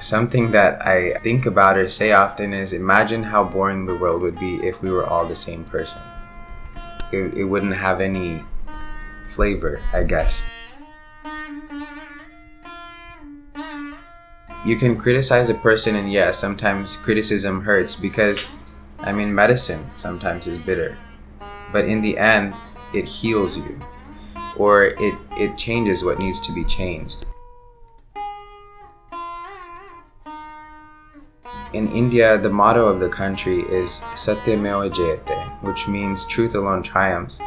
Something that I think about or say often is imagine how boring the world would be if we were all the same person. It, it wouldn't have any flavor, I guess. You can criticize a person, and yes, sometimes criticism hurts because, I mean, medicine sometimes is bitter. But in the end, it heals you, or it, it changes what needs to be changed. In India, the motto of the country is Satyameva Jayate, which means truth alone triumphs.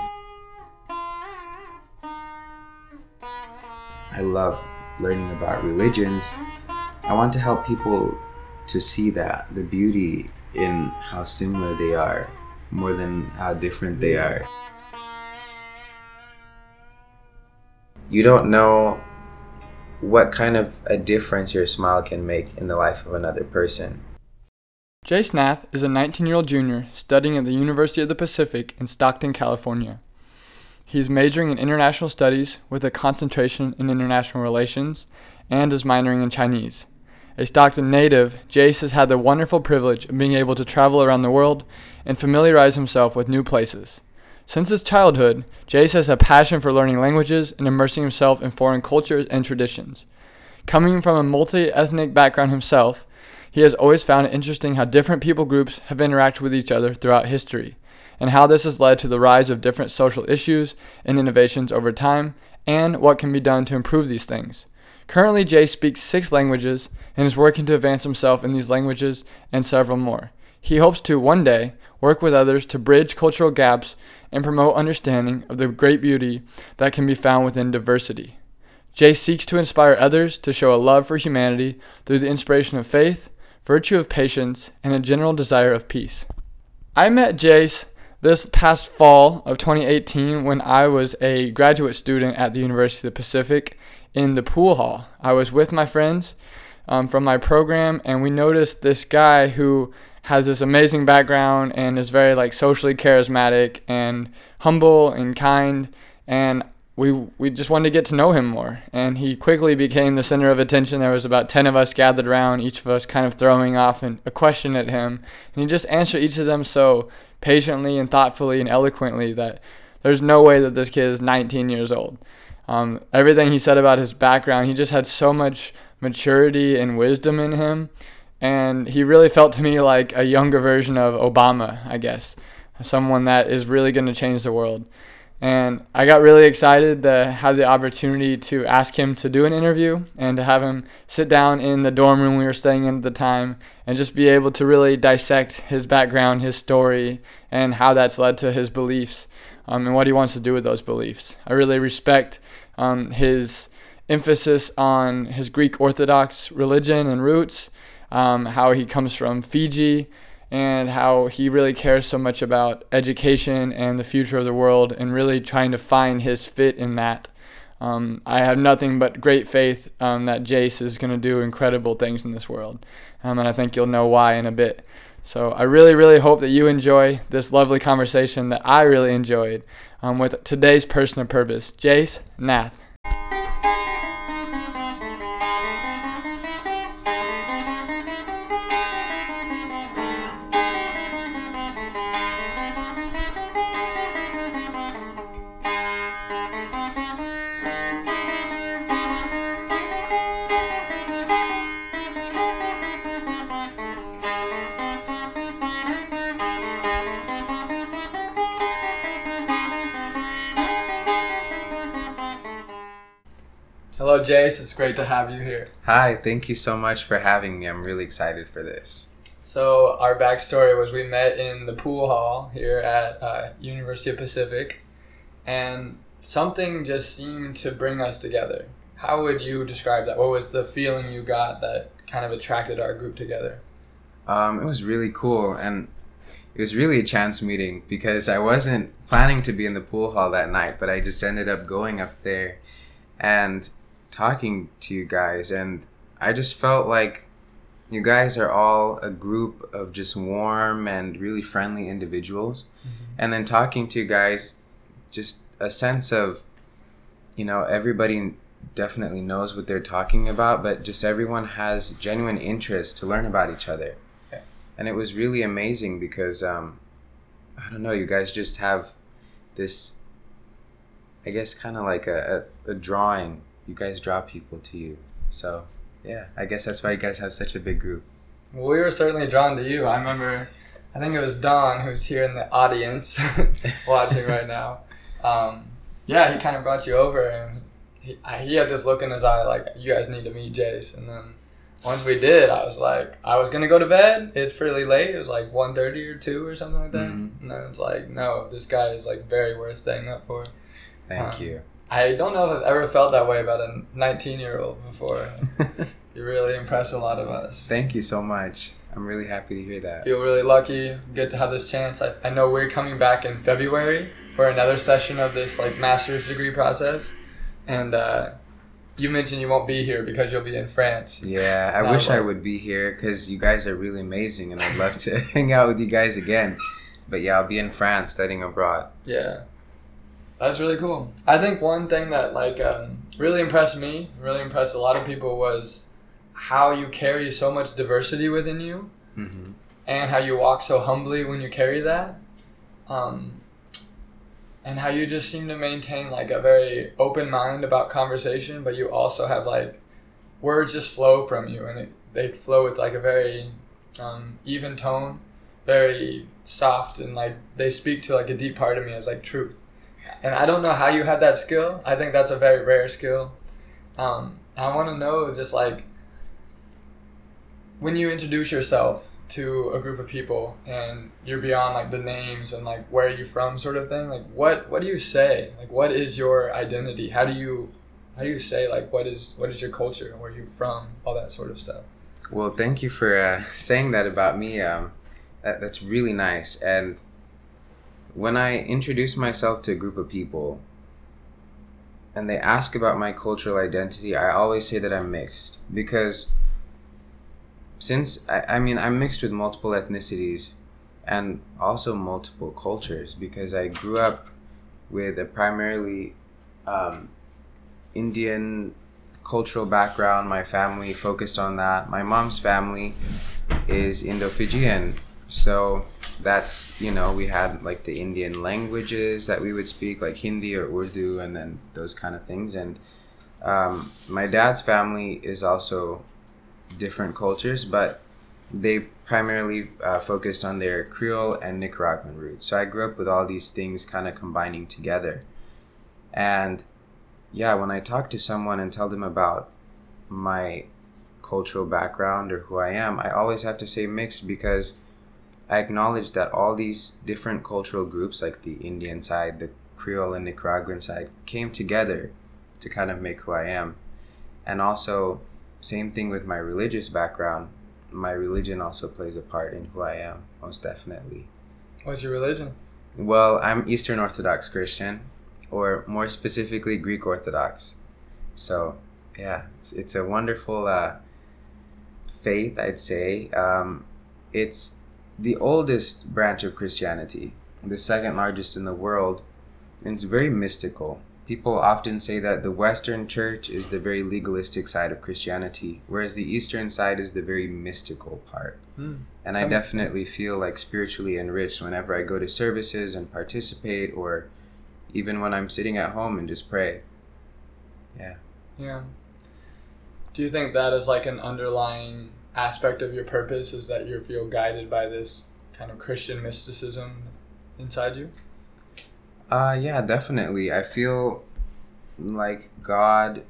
I love learning about religions. I want to help people to see that the beauty in how similar they are more than how different they are. You don't know what kind of a difference your smile can make in the life of another person. Jace Nath is a 19 year old junior studying at the University of the Pacific in Stockton, California. He is majoring in international studies with a concentration in international relations and is minoring in Chinese. A Stockton native, Jace has had the wonderful privilege of being able to travel around the world and familiarize himself with new places. Since his childhood, Jace has a passion for learning languages and immersing himself in foreign cultures and traditions. Coming from a multi ethnic background himself, he has always found it interesting how different people groups have interacted with each other throughout history, and how this has led to the rise of different social issues and innovations over time, and what can be done to improve these things. Currently, Jace speaks six languages and is working to advance himself in these languages and several more. He hopes to one day work with others to bridge cultural gaps and promote understanding of the great beauty that can be found within diversity. Jace seeks to inspire others to show a love for humanity through the inspiration of faith, virtue of patience, and a general desire of peace. I met Jace this past fall of 2018 when I was a graduate student at the University of the Pacific in the pool hall. I was with my friends um, from my program, and we noticed this guy who has this amazing background and is very like socially charismatic and humble and kind and we we just wanted to get to know him more. And he quickly became the center of attention. There was about 10 of us gathered around each of us kind of throwing off a question at him. And he just answered each of them so patiently and thoughtfully and eloquently that there's no way that this kid is 19 years old. Um, everything he said about his background he just had so much maturity and wisdom in him. And he really felt to me like a younger version of obama i guess. Someone that is really going to change the world and I got really excited to have the opportunity to ask him to do an interview and to have him sit down in the dorm room we were staying in at the time and just be able to really dissect his background, his story, and how that's led to his beliefs um, and what he wants to do with those beliefs. I really respect um, his emphasis on his Greek Orthodox religion and roots, um, how he comes from Fiji and how he really cares so much about education and the future of the world and really trying to find his fit in that. Um, I have nothing but great faith um, that Jace is going to do incredible things in this world. Um, and I think you'll know why in a bit. So I really, really hope that you enjoy this lovely conversation that I really enjoyed um, with today's person of purpose, Jace Nath. Hello, Jace. It's great to have you here. Hi, thank you so much for having me. I'm really excited for this. So our backstory was we met in the pool hall here at uh, University of Pacific, and something just seemed to bring us together. how would you describe that? What was the feeling you got that kind of attracted our group together? Um, it was really cool, and it was really a chance meeting because I wasn't planning to be in the pool hall that night, but I just ended up going up there and talking to you guys, and I just felt like you guys are all a group of just warm and really friendly individuals, and then talking to you guys, just a sense of, you know, everybody definitely knows what they're talking about, but just everyone has genuine interest to learn about each other. And it was really amazing because um, I don't know, you guys just have this, I guess, kind of like a, a, a drawing. You guys draw people to you. So, yeah, I guess that's why you guys have such a big group. Well, we were certainly drawn to you. I remember, I think it was Don who's here in the audience watching right now. Um, yeah, he kind of brought you over, and he, I- he had this look in his eye like, you guys need to meet Jace. And then once we did, I was like, I was gonna go to bed. It's fairly late. It was like 1.30 or two or something like that. Mhm. And then it's like, no, this guy is like very worth staying up for. Thank Um, you. I don't know if I've ever felt that way about a 19 year old before. you really impress a lot of us. Thank you so much. I'm really happy to hear that. feel really lucky get to have this chance I, I know we're coming back in february for another session of this like master's degree process. And uh, you mentioned you won't be here because you'll be in france. Yeah, I wish I would be here because you guys are really amazing and I'd love to hang out with you guys again. But yeah, I'll be in France studying abroad. yeah. That's really cool. I think one thing that like um, really impressed me really impressed a lot of people was how you carry so much diversity within you hmm and how you walk so humbly when you carry that. Um, and how you just seem to maintain like a very open mind about conversation but you also have like words just flow from you and it, they flow with like a very um, even tone very soft and like they speak to like a deep part of me as like truth. And i don't know how you have that skill. I think that's a very rare skill. Um, i want to know just like when you introduce yourself to a group of people and you're beyond like the names and like where are you from sort of thing like what what do you say like what is your identity how do you how do you say like what is what is your culture where you from all that sort of stuff Well, thank you for uh, saying that about me. Um, that, that's really nice. And when I introduce myself to a group of people and they ask about my cultural identity, I always say that I'm mixed because since I, I mean I'm mixed with multiple ethnicities and also multiple cultures because I grew up with a primarily um, Indian cultural background. My family focused on that. My mom's family is Indo Fijian. So that's, you know, we had like the Indian languages that we would speak, like Hindi or Urdu, and then those kind of things. And um, my dad's family is also different cultures, but they primarily uh, focused on their Creole and Nicaraguan roots. So I grew up with all these things kind of combining together. And yeah, when I talk to someone and tell them about my cultural background or who I am, I always have to say mixed because I acknowledge that all these different cultural groups, like the Indian side, the Creole and Nicaraguan side, came together to kind of make who I am. And also, same thing with my religious background. My religion also plays a part in who I am, most definitely. what's your religion Well, I'm Eastern Orthodox Christian, or more specifically, Greek Orthodox. So, yeah, it's, it's a wonderful uh, faith, I'd say. Um, it's the oldest branch of Christianity, the second largest in the world, and it's very mystical. People often say that the Western Church is the very legalistic side of Christianity, whereas the Eastern side is the very mystical part. Hmm. And I definitely feel like spiritually enriched whenever I go to services and participate, or even when I'm sitting at home and just pray. Yeah. yeah do you think that is like an underlying aspect of your purpose is that you feel guided by this kind of christian mysticism inside you Uh, yeah, definitely. I feel like God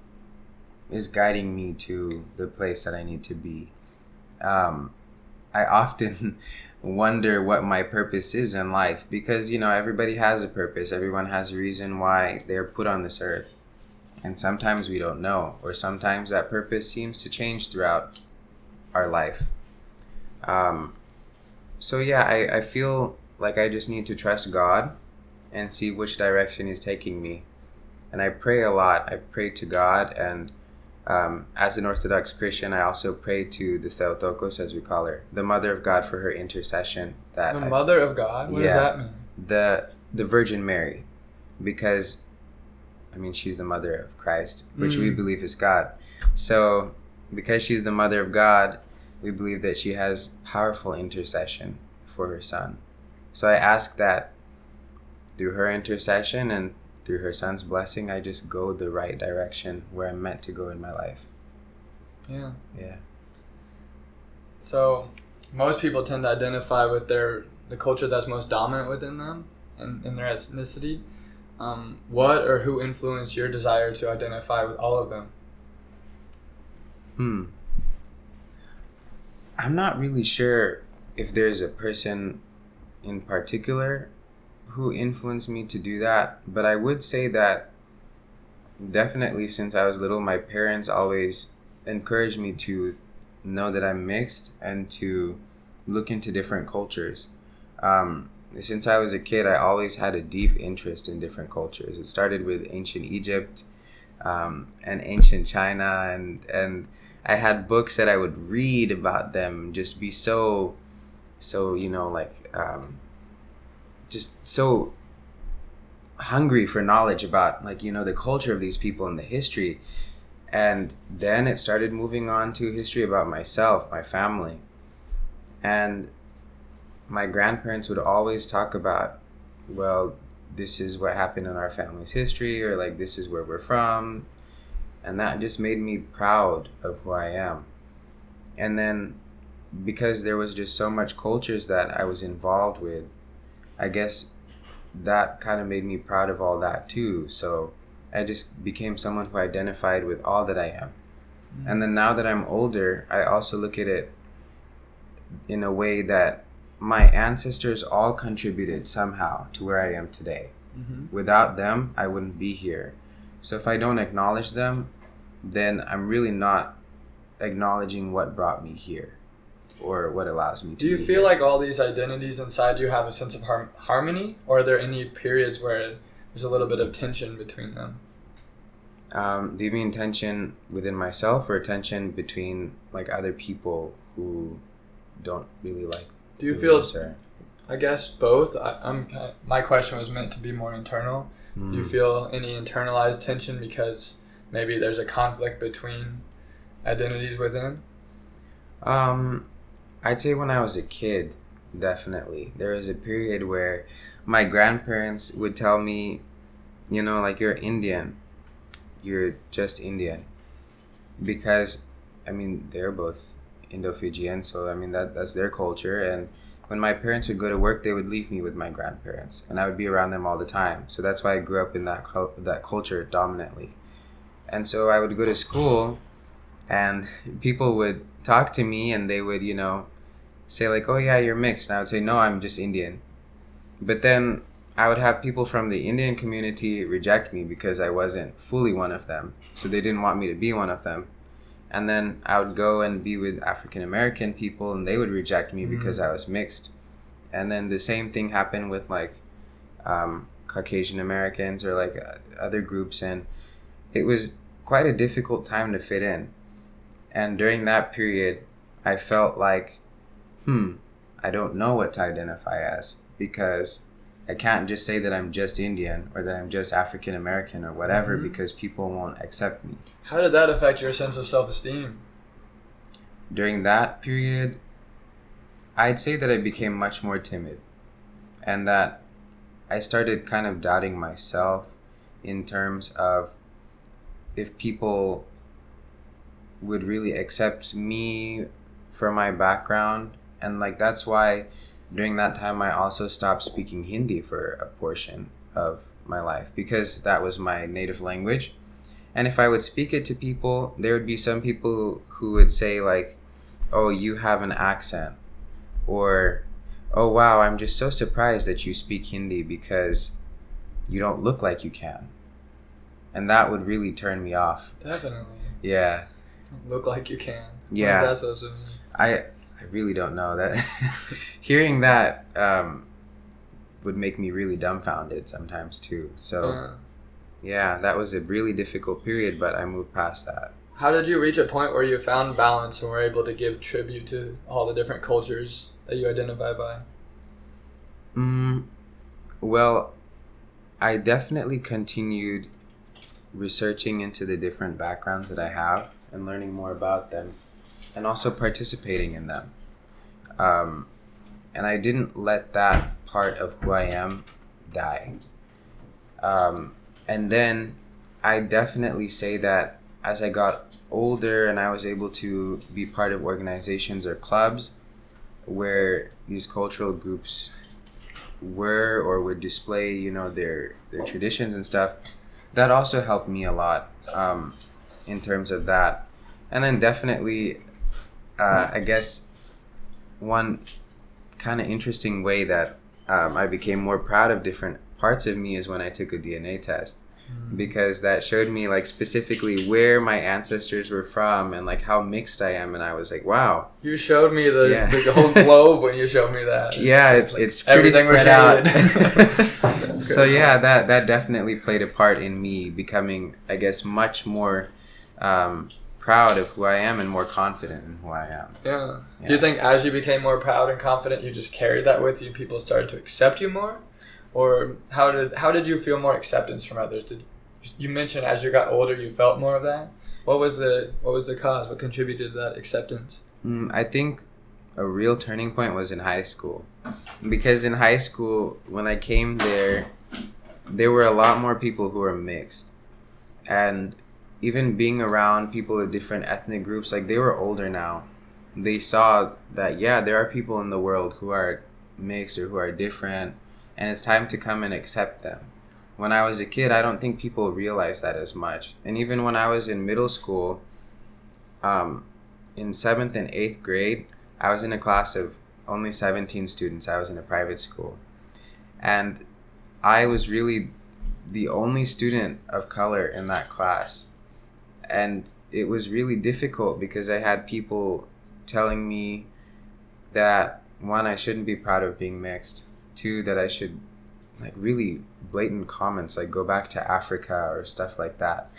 is guiding me to the place that I need to be. Um, I often wonder what my purpose is in life because, you know, everybody has a purpose, everyone has a reason why they're put on this earth. And sometimes we don't know, or sometimes that purpose seems to change throughout our life. Um, so, yeah, I, I feel like I just need to trust God and see which direction He's taking me. And I pray a lot. I pray to God, and um, as an Orthodox Christian, I also pray to the Theotokos, as we call her, the Mother of God, for her intercession. That The I- Mother of God? What does that mean? the the Virgin Mary, because I mean she's the mother of Christ, which we Mm. believe is God. So because she's the mother of God, we believe that she has powerful intercession for her son. So I ask that through her intercession and through her son's blessing, I just go the right direction where I'm meant to go in my life. Yeah. Yeah. So most people tend to identify with their the culture that's most dominant within them and in their ethnicity. Um, what or who influenced your desire to identify with all of them? Hmm. I'm not really sure if there's a person in particular who influenced me to do that, but I would say that definitely since I was little, my parents always encouraged me to know that I'm mixed and to look into different cultures. Um, since I was a kid, I always had a deep interest in different cultures. It started with ancient Egypt um, and ancient China, and and I had books that I would read about them, just be so, so you know, like, um, just so hungry for knowledge about like you know the culture of these people and the history, and then it started moving on to history about myself, my family, and my grandparents would always talk about, well, this is what happened in our family's history, or like this is where we're from, and that just made me proud of who I am. And then because there was just so much cultures that I was involved with, I guess that kind of made me proud of all that too. So I just became someone who identified with all that I am. And then now that I'm older, I also look at it in a way that my ancestors all contributed somehow to where I am today. Mm-hmm. Without them, I wouldn't be here. So if I don't acknowledge them, then I'm really not acknowledging what brought me here or what allows me to Do you feel here. like all these identities inside you have a sense of har- harmony, or are there any periods where there's a little bit of tension between them? um, do you mean tension within myself or tension between like other people who don't really like Do you feel? or- I guess both. I, I'm. Kind of, my question was meant to be more internal. Do you Hmm. feel any internalized tension because maybe there's a conflict between identities within? Um, I'd say when I was a kid, definitely. There was a period where my grandparents would tell me, you know, like you're Indian, you're just Indian, because, I mean, they're both Indo-Fijian, so I mean that that's their culture. And when my parents would go to work, they would leave me with my grandparents, and I would be around them all the time. So that's why I grew up in that that culture dominantly. And so I would go to school and people would talk to me and they would you know say like oh yeah you're mixed. And i would say no i'm just indian. But then i would have people from the indian community reject me because i wasn't fully one of them. So they didn't want me to be one of them. And then i would go and be with african american people and they would reject me because i was mixed. And then the same thing happened with like um, caucasian americans or like uh, other groups and it was quite a difficult time to fit in. And during that period, I felt like, hmm, I don't know what to identify as because I can't just say that I'm just Indian or that I'm just African American or whatever Mhm. because people won't accept me. How did that affect your sense of self-esteem? During that period, I'd say that I became much more timid and that I started kind of doubting myself in terms of if people would really accept me for my background and like that's why during that time I also stopped speaking Hindi for a portion of my life because that was my native language and if I would speak it to people there would be some people who would say like oh you have an accent or oh wow I'm just so surprised that you speak Hindi because you don't look like you can and that would really turn me off. Definitely. Yeah, Look like you can. Yeah. What that supposed to mean? I I really don't know that. Hearing that um, would make me really dumbfounded sometimes too. So Uh, yeah, that was a really difficult period, but I moved past that. how did you reach a point where you found balance and were able to give tribute to all the different cultures that you identify by? Mm, well, I definitely continued researching into the different backgrounds that I have and learning more about them and also participating in them. Um, and I didn't let that part of who I am die. Um, and then I definitely say that as I got older and I was able to be part of organizations or clubs where these cultural groups were or would display, you know, their their traditions and stuff. That also helped me a lot um, in terms of that. And then definitely, uh, I guess one kind of interesting way that um, I became more proud of different parts of me is when I took a DNA test. Because that showed me like specifically where my ancestors were from and like how mixed I am and I was like wow. You showed me the, Yeah. the whole globe when you showed me that. yeah it, Like, it's pretty spread out. So yeah that that definitely played a part in me becoming i guess much more um, proud of who i am and more confident in who i am Yeah. Yeah. Do you think as you became more proud and confident, you just carried that with you? People started to accept you more, or how did how did you feel more acceptance from others? Did you mentioned as you got older, you felt more of that? What was the what was the cause? What contributed to that acceptance? Mm, I think a real turning point was in high school. Because in high school, when I came there, there were a lot more people who were mixed. And even being around people of different ethnic groups, like they were older now, they saw that, yeah, there are people in the world who are mixed or who are different, and it's time to come and accept them. When I was a kid, I don't think people realized that as much. And even when I was in middle school, um, in seventh and eighth grade, I was in a class of only 17 students. I was in a private school. And I was really the only student of color in that class. And it was really difficult because I had people telling me that one, I shouldn't be proud of being mixed, two, that I should like really blatant comments like go back to Africa or stuff like that.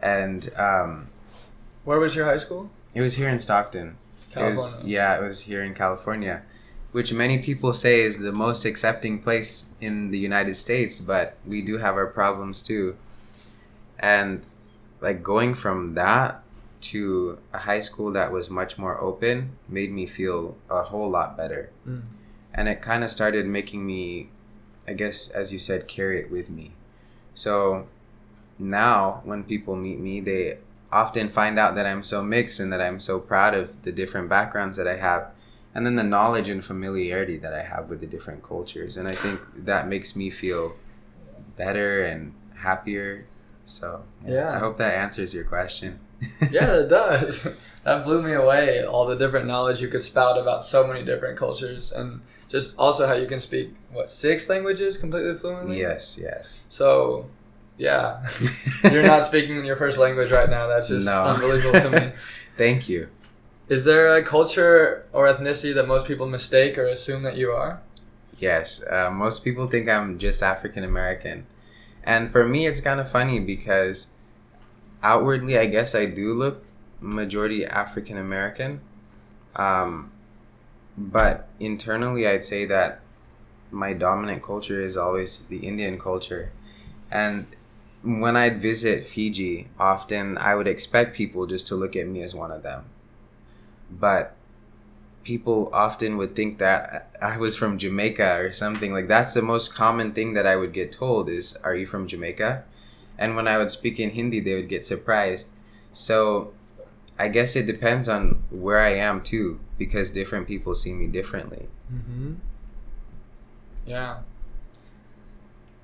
And um, Where was your high school? it was here in Stockton. It was, yeah, it was here in California, which many people say is the most accepting place in the United States, but we do have our problems too. And like going from that to a high school that was much more open made me feel a whole lot better. Mm. And it kind of started making me, I guess, as you said, carry it with me. So now when people meet me, they often find out that I'm so mixed and that I'm so proud of the different backgrounds that I have, and then the knowledge and familiarity that I have with the different cultures. And I think that makes me feel better and happier. So Yeah. I hope that answers your question. yeah, it does. That blew me away. All the different knowledge you could spout about so many different cultures, and just also how you can speak what six languages completely fluently. yes, yes. So, yeah, you're not speaking your first language right now. That's just no. unbelievable to me. Thank you. Is there a culture or ethnicity that most people mistake or assume that you are? Yes, uh, most people think I'm just African American. And for me, it's kind of funny because outwardly, I guess I do look majority African American. Um, but internally, I'd say that my dominant culture is always the Indian culture. And when I'd visit Fiji, often I would expect people just to look at me as one of them. But people often would think that I was from Jamaica or something. Like that's the most common thing that I would get told is, "Are you from Jamaica?" And when I would speak in Hindi, they would get surprised. So I guess it depends on where I am too, because different people see me differently. Mm-hmm. Yeah.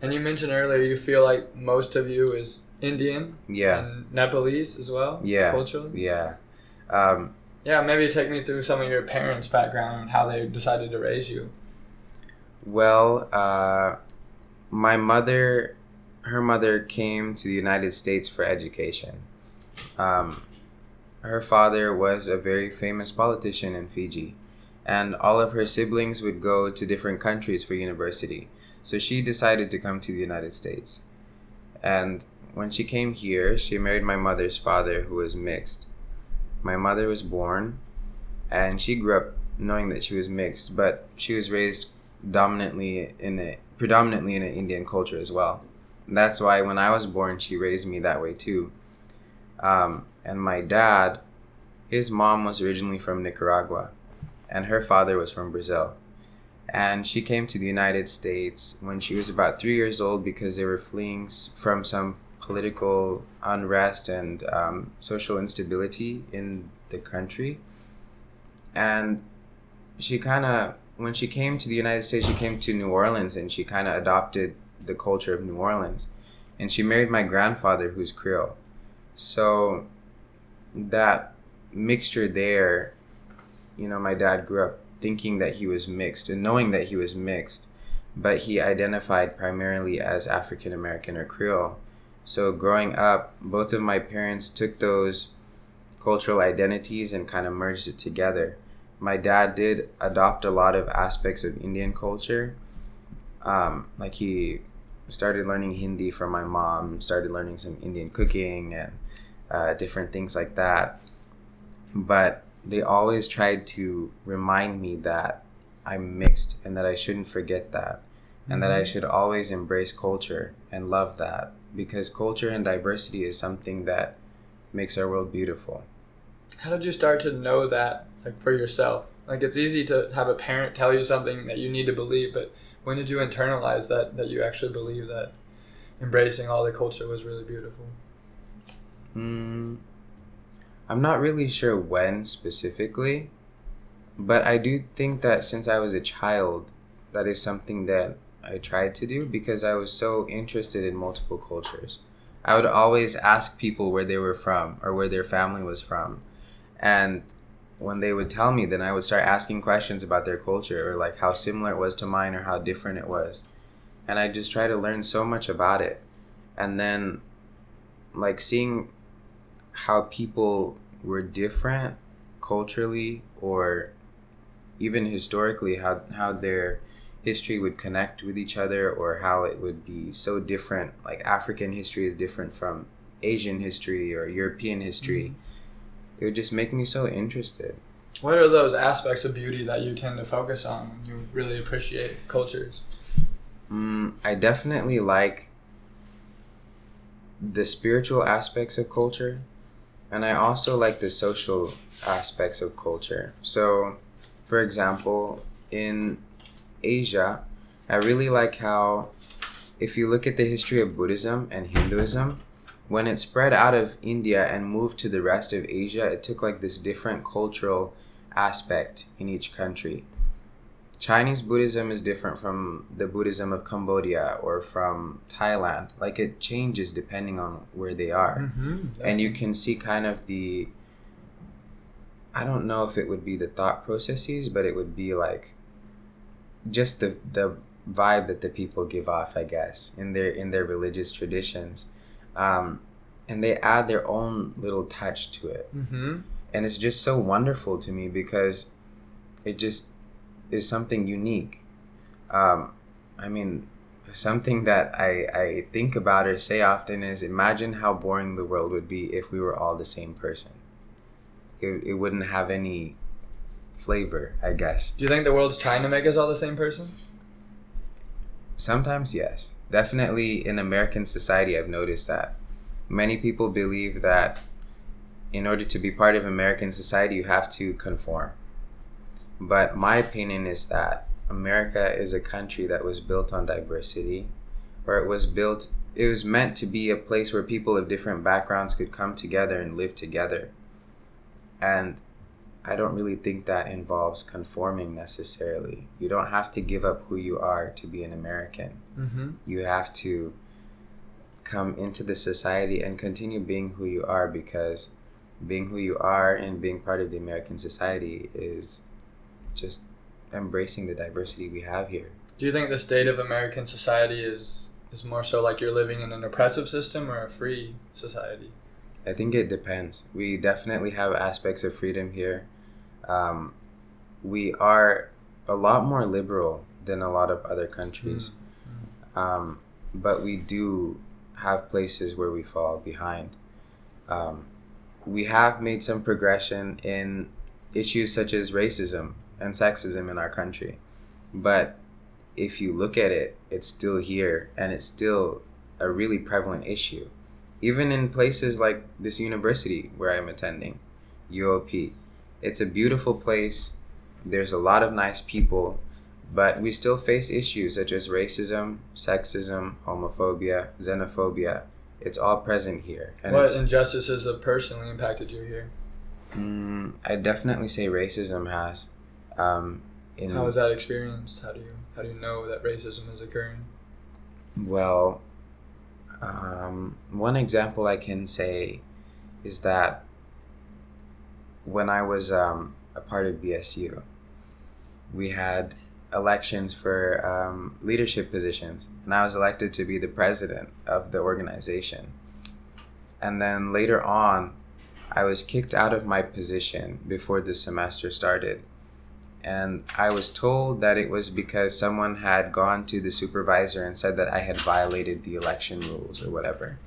And you mentioned earlier you feel like most of you is Indian Yeah, and Nepalese as well. Yeah. Culturally. yeah. Um, Yeah, maybe take me through some of your parents' background and how they decided to raise you. Well, uh, my mother, her mother came to the United States for education. Um, her father was a very famous politician in Fiji, and all of her siblings would go to different countries for university. So she decided to come to the United States. And when she came here, she married my mother's father, who was mixed. My mother was born, and she grew up knowing that she was mixed, but she was raised dominantly in a predominantly in an Indian culture as well. And that's why when I was born, she raised me that way too. Um, and my dad, his mom was originally from Nicaragua, and her father was from Brazil. And she came to the United States when she was about three years old because they were fleeing from some political unrest and um, social instability in the country. And she kind of, when she came to the United States, she came to New Orleans and she kind of adopted the culture of New Orleans. And she married my grandfather, who's Creole. So that mixture there, you know, my dad grew up thinking that he was mixed and knowing that he was mixed, but he identified primarily as African American or Creole. So growing up, both of my parents took those cultural identities and kind of merged it together. My dad did adopt a lot of aspects of Indian culture. Um, like he started learning Hindi from my mom, started learning some Indian cooking and uh, different things like that. But they always tried to remind me that I'm mixed and that I shouldn't forget that and that I should always embrace culture and love that because culture and diversity is something that makes our world beautiful. How did you start to know that, like for yourself? Like it's easy to have a parent tell you something that you need to believe, but when did you internalize that that you actually believe that embracing all the culture was really beautiful? Mm, I'm not really sure when specifically, but I do think that since I was a child, that is something that I tried to do because I was so interested in multiple cultures. I would always ask people where they were from or where their family was from. And when they would tell me, then I would start asking questions about their culture or like how similar it was to mine or how different it was. And I just try to learn so much about it. And then, like, seeing how people were different culturally or even historically how how their history would connect with each other or how it would be so different like african history is different from asian history or european history it would just make me so interested What are those aspects of beauty that you tend to focus on when you really appreciate cultures? Mm, I definitely like the spiritual aspects of culture, and I also like the social aspects of culture. So, for example, in Asia, I really like how, if you look at the history of Buddhism and Hinduism, when it spread out of India and moved to the rest of Asia, it took like this different cultural aspect in each country. Chinese Buddhism is different from the Buddhism of Cambodia or from Thailand. Like it changes depending on where they are. Mm-hmm. And you can see kind of the I don't know if it would be the thought processes, but it would be like just the the vibe that the people give off, I guess, in their in their religious traditions. Um, and they add their own little touch to it Mm-hmm. and it's just so wonderful to me because it just is something unique. Um, I mean, something that I, I think about or say often is imagine how boring the world would be if we were all the same person. It, it wouldn't have any flavor, I guess. Do you think the world's trying to make us all the same person? Sometimes, yes. Definitely in American society, I've noticed that. Many people believe that in order to be part of American society, you have to conform. But my opinion is that America is a country that was built on diversity, where it was built, it was meant to be a place where people of different backgrounds could come together and live together. And I don't really think that involves conforming necessarily. You don't have to give up who you are to be an American. Mm-hmm. You have to come into the society and continue being who you are because being who you are and being part of the American society is just embracing the diversity we have here. Do you think the state of American society is is more so like you're living in an oppressive system or a free society? I think it depends. We definitely have aspects of freedom here. Um, we are a lot more liberal than a lot of other countries, um, but we do have places where we fall behind. Um, we have made some progression in issues such as racism and sexism in our country, but if you look at it, it's still here and it's still a really prevalent issue. Even in places like this university where I'm attending, UOP, it's a beautiful place. There's a lot of nice people, but we still face issues such as racism, sexism, homophobia, xenophobia. It's all present here. And what injustices have personally impacted you here? Mm, I definitely say racism has. Um, in How was that experienced? How do you how do you know that racism is occurring? well, um, one example I can say is that when I was um, a part of BSU, we had elections for um, leadership positions, and I was elected to be the president of the organization. And then later on, I was kicked out of my position before the semester started. And I was told that it was because someone had gone to the supervisor and said that I had violated the election rules or whatever.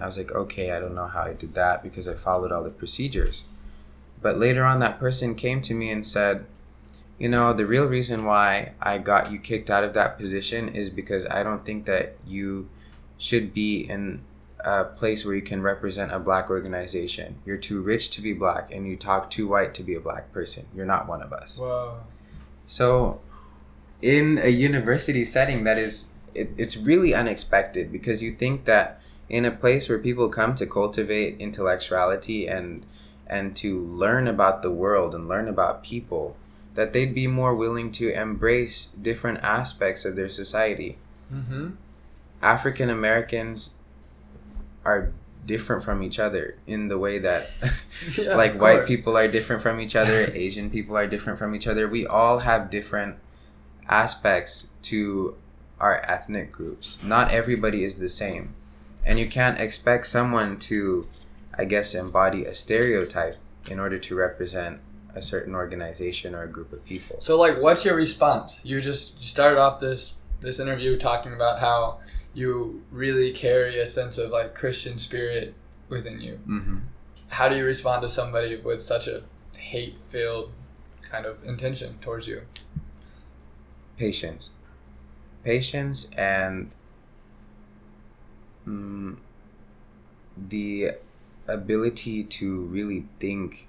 I was like, okay, I don't know how I did that because I followed all the procedures. But later on, that person came to me and said, you know, the real reason why I got you kicked out of that position is because I don't think that you should be in a place where you can represent a black organization. You're too rich to be black and you talk too white to be a black person. You're not one of us. So, in a university setting, that is, it, it's really unexpected because you think that in a place where people come to cultivate intellectuality and and to learn about the world and learn about people, that they'd be more willing to embrace different aspects of their society. Mm-hmm. African Americans are different from each other in the way that Yeah, like white course. people are different from each other asian people are different from each other we all have different aspects to our ethnic groups not everybody is the same and you can't expect someone to i guess embody a stereotype in order to represent a certain organization or a group of people So like, what's your response? You just started off this this interview talking about how you really carry a sense of like Christian spirit within you. hmm How do you respond to somebody with such a hate-filled kind of intention towards you? patience patience and mm, the ability to really think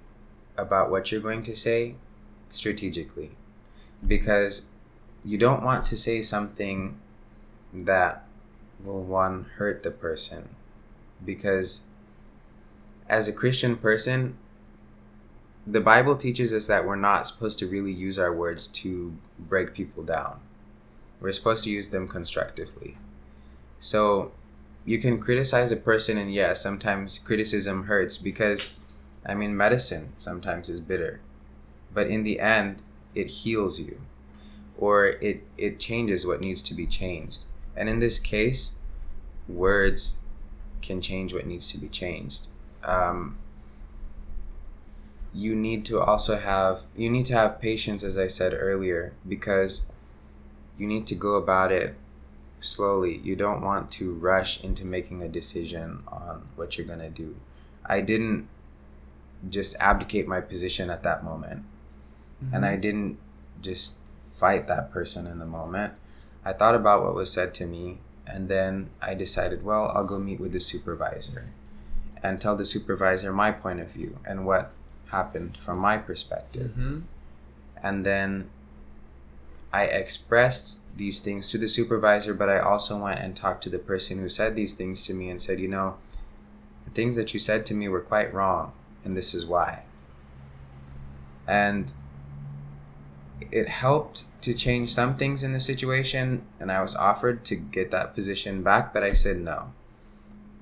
about what you're going to say strategically. Because you don't want to say something that will one hurt the person. Because as a christian person the bible teaches us that we're not supposed to really use our words to break people down. We're supposed to use them constructively. So you can criticize a person and yes sometimes criticism hurts because i mean medicine sometimes is bitter but in the end it heals you or it it changes what needs to be changed. And in this case words can change what needs to be changed. Um, you need to also have you need to have patience as i said earlier because you need to go about it slowly. You don't want to rush into making a decision on what you're going to do. I didn't just abdicate my position at that moment. And i didn't just fight that person in the moment. I thought about what was said to me and then i decided well i'll go meet with the supervisor and tell the supervisor my point of view and what happened from my perspective. Mm-hmm. and then I expressed these things to the supervisor, but I also went and talked to the person who said these things to me and said, you know, the things that you said to me were quite wrong, and this is why. And it helped to change some things in the situation, and I was offered to get that position back, but I said no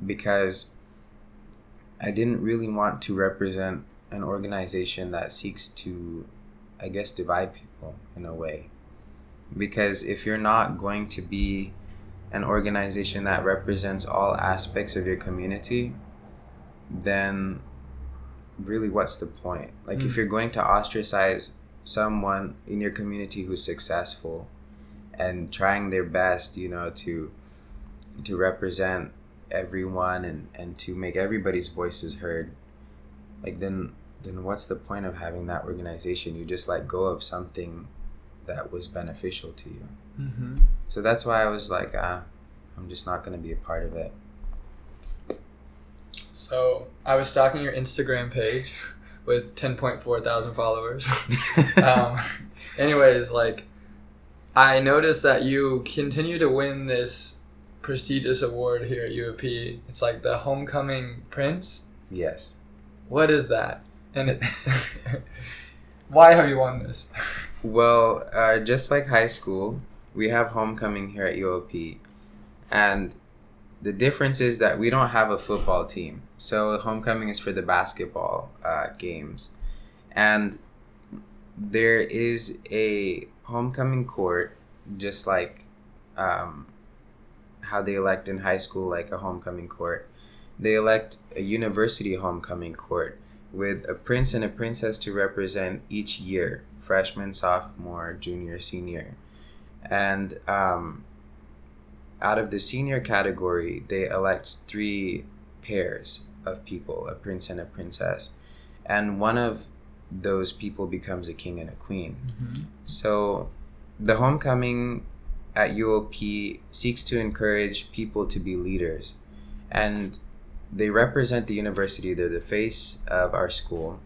because I didn't really want to represent an organization that seeks to, I guess, divide people in a way. Because if you're not going to be an organization that represents all aspects of your community, then really what's the point? Like if Mm. you're going to ostracize someone in your community who's successful and trying their best, you know, to to represent everyone and and to make everybody's voices heard, like then then what's the point of having that organization? You just let go of something that was beneficial to you. Mm-hmm. So that's why I was like, ah, I'm just not going to be a part of it. So I was stalking your Instagram page with 10.4 thousand followers. um, anyways, like I noticed that you continue to win this prestigious award here at UOP. It's like the Homecoming Prince. Yes. What is that? And it, why have you won this? Well, uh, just like high school, we have homecoming here at UOP. And the difference is that we don't have a football team. So homecoming is for the basketball uh, games. And there is a homecoming court, just like um, how they elect in high school, like a homecoming court. They elect a university homecoming court with a prince and a princess to represent each year freshman, sophomore, junior, senior. And um, out of the senior category, they elect three pairs of people a prince and a princess. And one of those people becomes a king and a queen. So the homecoming at UOP seeks to encourage people to be leaders. And they represent the university, they're the face of our school.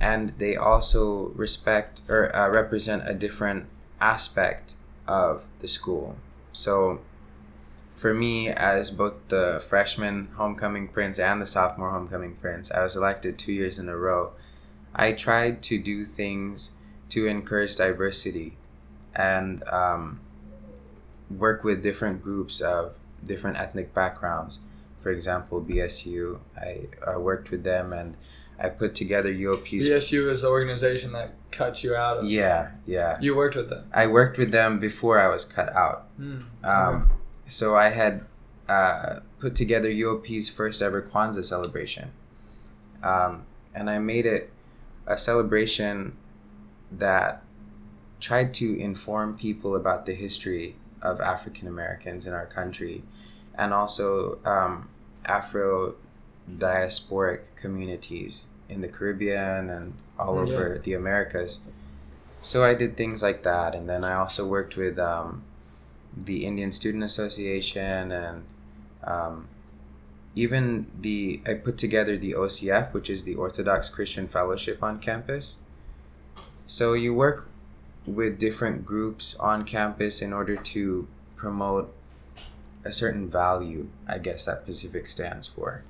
And they also respect or uh, represent a different aspect of the school. So for me, as both the freshman homecoming prince and the sophomore homecoming prince, I was elected two years in a row. I tried to do things to encourage diversity and um, work with different groups of different ethnic backgrounds. For example, BSU, I, I worked with them and I put together UOP's. BSU is the organization that cut you out of. Yeah, yeah. You worked with them. I worked with them before I was cut out. Mm. Um, so I had uh, put together UOP's first ever Kwanzaa celebration. Um, and I made it a celebration that tried to inform people about the history of African Americans in our country and also um, Afro diasporic communities in the Caribbean and all Yeah. over the Americas. So I did things like that. And then I also worked with um, the Indian Student Association and um, even the I put together the OCF, which is the Orthodox Christian Fellowship on campus. So you work with different groups on campus in order to promote a certain value, I guess that Pacific stands for.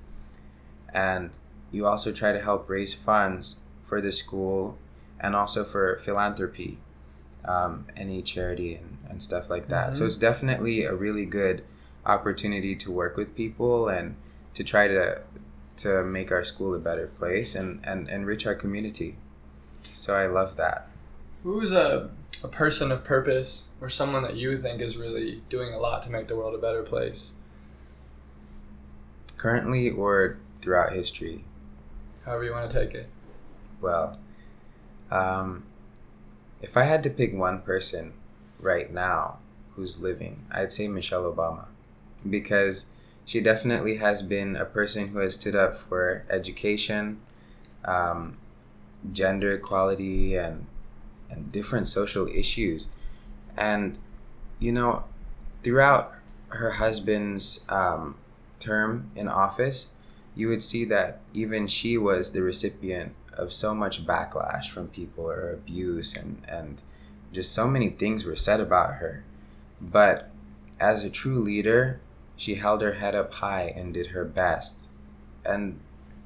And you also try to help raise funds for the school and also for philanthropy, um, any charity and, and stuff like that. So Mhm. it's definitely a really good opportunity to work with people and to try to to make our school a better place and, and enrich our community. So I love that. Who's a, a person of purpose or someone that you think is really doing a lot to make the world a better place? Currently or throughout history, However you want to take it. well, um, if I had to pick one person right now who's living, I'd say Michelle Obama because she definitely has been a person who has stood up for education, um, gender equality, and and different social issues. And you know, throughout her husband's um, term in office, you would see that even she was the recipient of so much backlash from people or abuse and, and just so many things were said about her. But as a true leader, she held her head up high and did her best and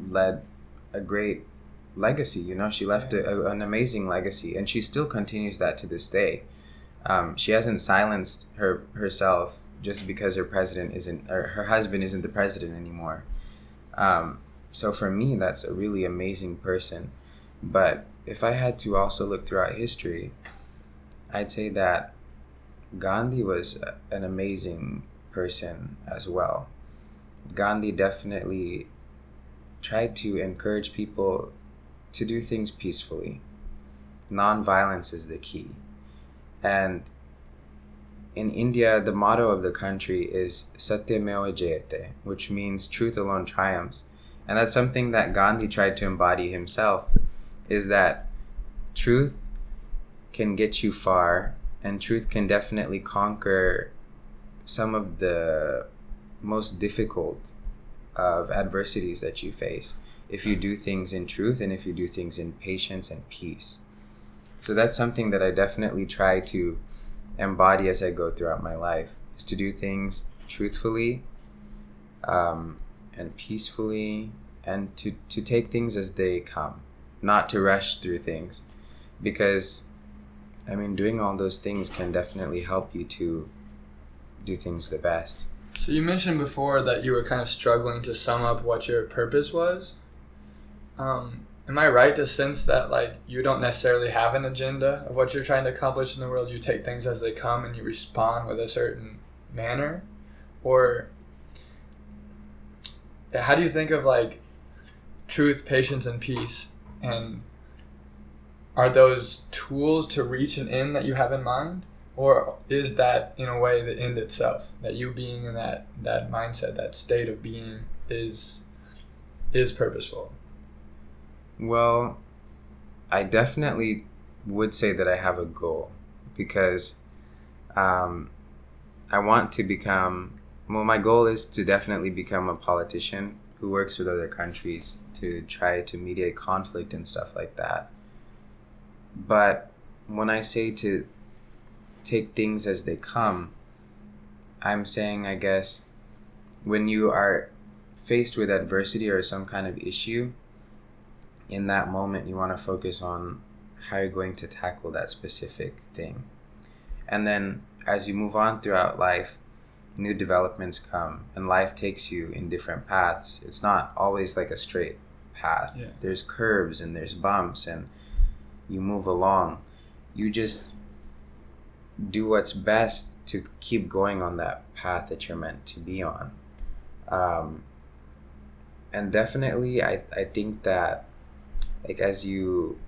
led a great legacy. You know, she left a, a- an amazing legacy and she still continues that to this day. Um, she hasn't silenced her herself just because her president isn't or her husband isn't the president anymore. Um, so for me, that's a really amazing person. But if I had to also look throughout history, I'd say that Gandhi was an amazing person as well. Gandhi definitely tried to encourage people to do things peacefully. Non-violence is the key. And in India, the motto of the country is Satyameva Jayate, which means truth alone triumphs. And that's something that Gandhi tried to embody himself is that truth can get you far and truth can definitely conquer some of the most difficult of adversities that you face if you do things in truth and if you do things in patience and peace. So that's something that I definitely try to embody as I go throughout my life is to do things truthfully um, and peacefully and to, to take things as they come, not to rush through things because I mean doing all those things can definitely help you to do things the best. So you mentioned before that you were kind of struggling to sum up what your purpose was. Um, am I right to sense that like you don't necessarily have an agenda of what you're trying to accomplish in the world? You take things as they come and you respond with a certain manner, or how do you think of like truth, patience, and peace? And are those tools to reach an end that you have in mind? or is that in a way the end itself that you being in that that mindset that state of being is is purposeful well i definitely would say that i have a goal because um, i want to become well my goal is to definitely become a politician who works with other countries to try to mediate conflict and stuff like that but when i say to take things as they come. I'm saying, I guess, when you are faced with adversity or some kind of issue, in that moment, you want to focus on how you're going to tackle that specific thing. And then as you move on throughout life, new developments come and life takes you in different paths. It's not always like a straight path. Yeah. There's curves and there's bumps and you move along. You just do what's best to keep going on that path that you're meant to be on. Um, and definitely, I, I think that like as you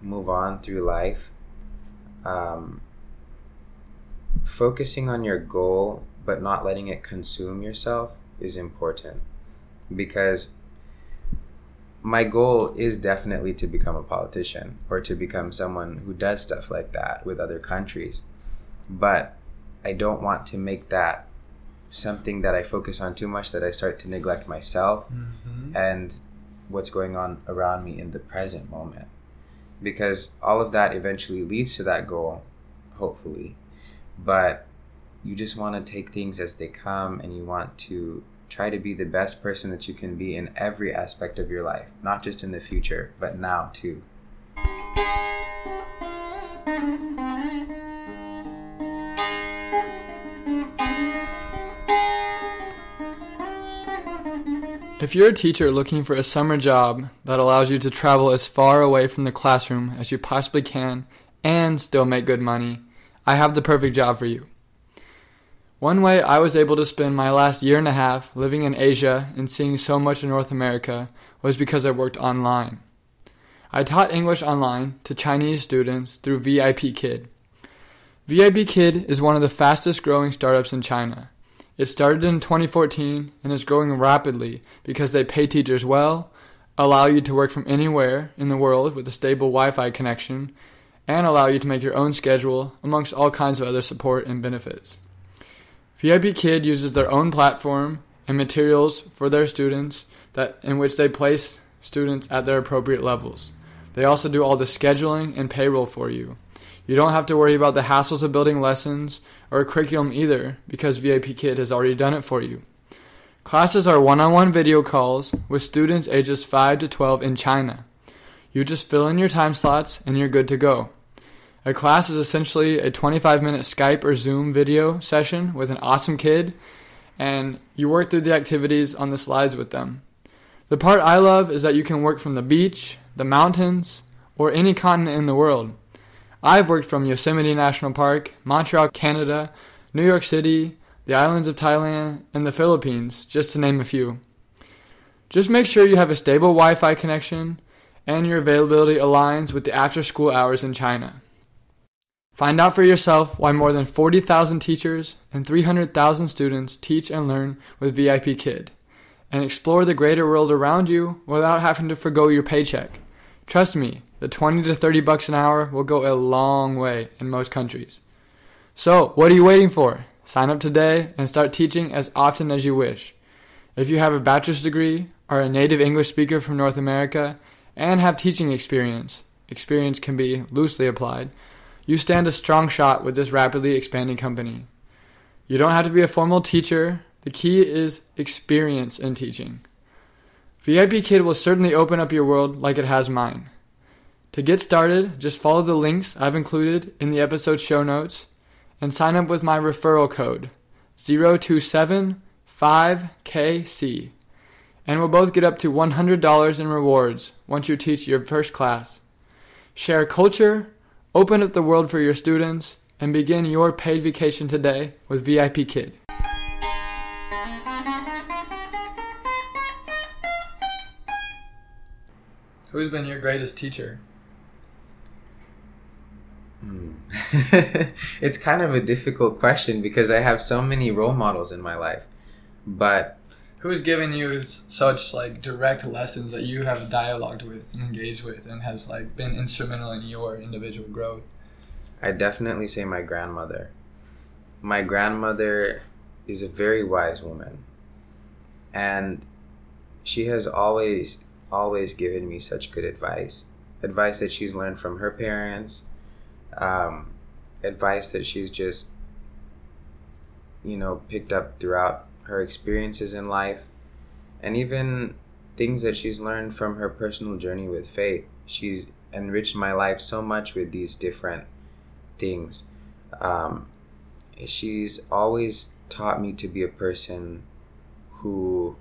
move on through life, um, focusing on your goal but not letting it consume yourself is important because my goal is definitely to become a politician or to become someone who does stuff like that with other countries but I don't want to make that something that I focus on too much that I start to neglect myself mm-hmm. and what's going on around me in the present moment. Because all of that eventually leads to that goal, hopefully. But you just want to take things as they come and you want to try to be the best person that you can be in every aspect of your life, not just in the future, but now too. If you're a teacher looking for a summer job that allows you to travel as far away from the classroom as you possibly can and still make good money, I have the perfect job for you. One way I was able to spend my last year and a half living in Asia and seeing so much of North America was because I worked online. I taught English online to Chinese students through VIP Kid. VIP Kid is one of the fastest growing startups in China. It started in 2014 and is growing rapidly because they pay teachers well, allow you to work from anywhere in the world with a stable Wi Fi connection, and allow you to make your own schedule, amongst all kinds of other support and benefits. VIP Kid uses their own platform and materials for their students that in which they place students at their appropriate levels. They also do all the scheduling and payroll for you. You don't have to worry about the hassles of building lessons or a curriculum either because VIP Kid has already done it for you. Classes are one on one video calls with students ages 5 to 12 in China. You just fill in your time slots and you're good to go. A class is essentially a 25 minute Skype or Zoom video session with an awesome kid, and you work through the activities on the slides with them. The part I love is that you can work from the beach, the mountains, or any continent in the world. I've worked from Yosemite National Park, Montreal, Canada, New York City, the islands of Thailand, and the Philippines, just to name a few. Just make sure you have a stable Wi Fi connection and your availability aligns with the after school hours in China. Find out for yourself why more than 40,000 teachers and 300,000 students teach and learn with VIP Kid, and explore the greater world around you without having to forgo your paycheck. Trust me, the 20 to 30 bucks an hour will go a long way in most countries. So, what are you waiting for? Sign up today and start teaching as often as you wish. If you have a bachelor's degree, are a native English speaker from North America, and have teaching experience, experience can be loosely applied, you stand a strong shot with this rapidly expanding company. You don't have to be a formal teacher, the key is experience in teaching. VIP Kid will certainly open up your world like it has mine. To get started, just follow the links I've included in the episode show notes and sign up with my referral code 0275KC. And we'll both get up to $100 in rewards once you teach your first class. Share culture, open up the world for your students, and begin your paid vacation today with VIP Kid. Who's been your greatest teacher? It's kind of a difficult question because I have so many role models in my life. But Who's given you such like direct lessons that you have dialogued with and engaged with and has like been instrumental in your individual growth? I definitely say my grandmother. My grandmother is a very wise woman. And she has always, always given me such good advice. Advice that she's learned from her parents, um, advice that she's just, you know, picked up throughout her experiences in life, and even things that she's learned from her personal journey with faith. She's enriched my life so much with these different things. Um, she's always taught me to be a person who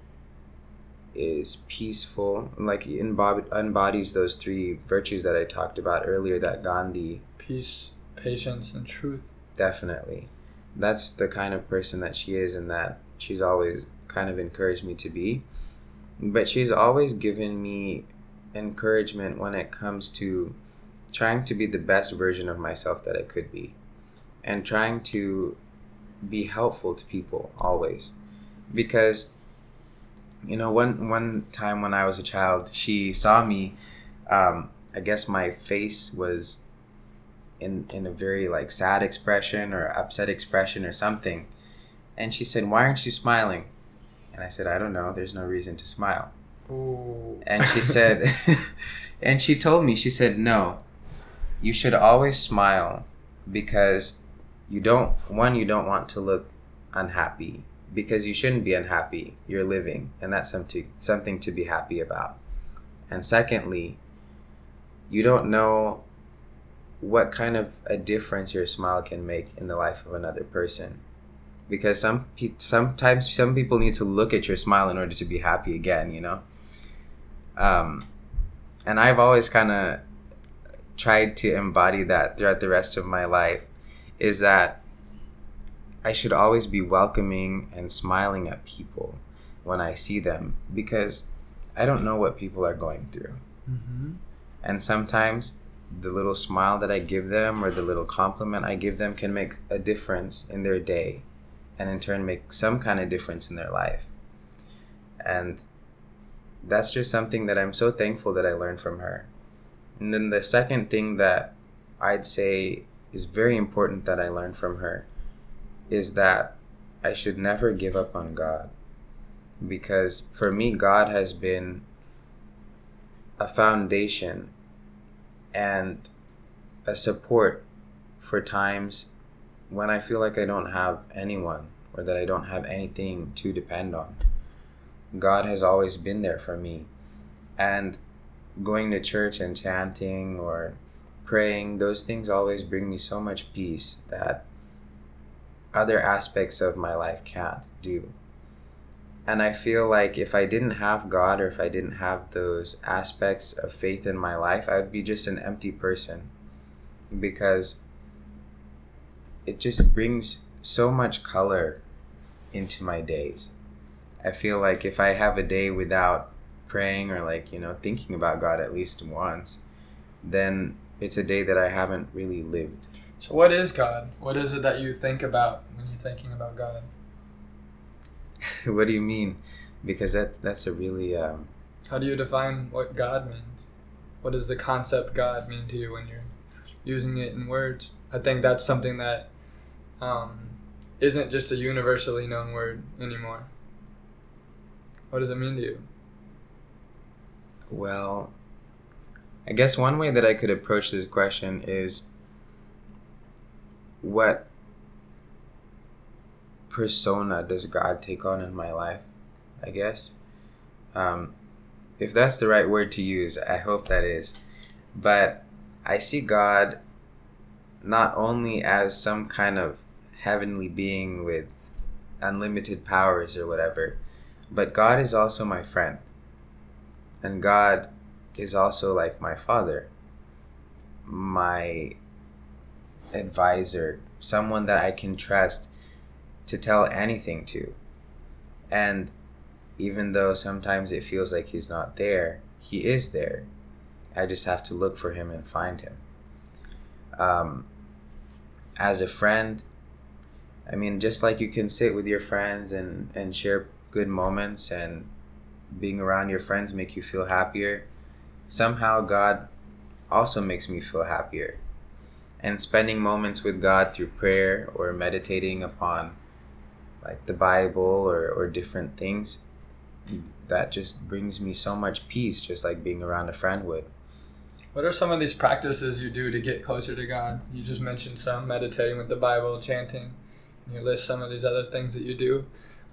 is peaceful, like embod- embodies those three virtues that I talked about earlier that Gandhi Peace, patience, and truth. definitely. That's the kind of person that she is, and that she's always kind of encouraged me to be. But she's always given me encouragement when it comes to trying to be the best version of myself that I could be and trying to be helpful to people always because you know one one time when I was a child she saw me um, I guess my face was in in a very like sad expression or upset expression or something. And she said why aren't you smiling? And I said I don't know. There's no reason to smile. Ooh. and she said and she told me she said no. You should always smile because you don't one you don't want to look unhappy because you shouldn't be unhappy. You're living and that's something something to be happy about. And secondly you don't know what kind of a difference your smile can make in the life of another person because some pe- sometimes some people need to look at your smile in order to be happy again you know um, and I've always kind of tried to embody that throughout the rest of my life is that I should always be welcoming and smiling at people when I see them because I don't know what people are going through. Mm-hmm. And sometimes the little smile that I give them or the little compliment I give them can make a difference in their day and in turn make some kind of difference in their life. And that's just something that I'm so thankful that I learned from her. And then the second thing that I'd say is very important that I learned from her is that I should never give up on God. Because for me, God has been a foundation and a support for times when I feel like I don't have anyone or that I don't have anything to depend on. God has always been there for me. And going to church and chanting or praying, those things always bring me so much peace that other aspects of my life can't do. And I feel like if I didn't have God or if I didn't have those aspects of faith in my life, I would be just an empty person. because it just brings so much color into my days. I feel like if I have a day without praying or like, you know, thinking about God at least once, then it's a day that I haven't really lived. So, what is God? What is it that you think about when you're thinking about God? what do you mean? Because that's that's a really um, How do you define what God means? What does the concept God mean to you when you're using it in words? I think that's something that um, isn't just a universally known word anymore. What does it mean to you? Well, I guess one way that I could approach this question is what persona does God take on in my life? I guess. Um, if that's the right word to use, I hope that is. But I see God not only as some kind of heavenly being with unlimited powers or whatever, but God is also my friend. And God is also like my father, my advisor, someone that I can trust to tell anything to. And even though sometimes it feels like he's not there, he is there. I just have to look for him and find him. Um, as a friend, I mean, just like you can sit with your friends and, and share good moments and being around your friends make you feel happier, somehow God also makes me feel happier. And spending moments with God through prayer or meditating upon like the Bible or, or different things, that just brings me so much peace, just like being around a friend would. What are some of these practices you do to get closer to God? You just mentioned some meditating with the Bible, chanting. Can you list some of these other things that you do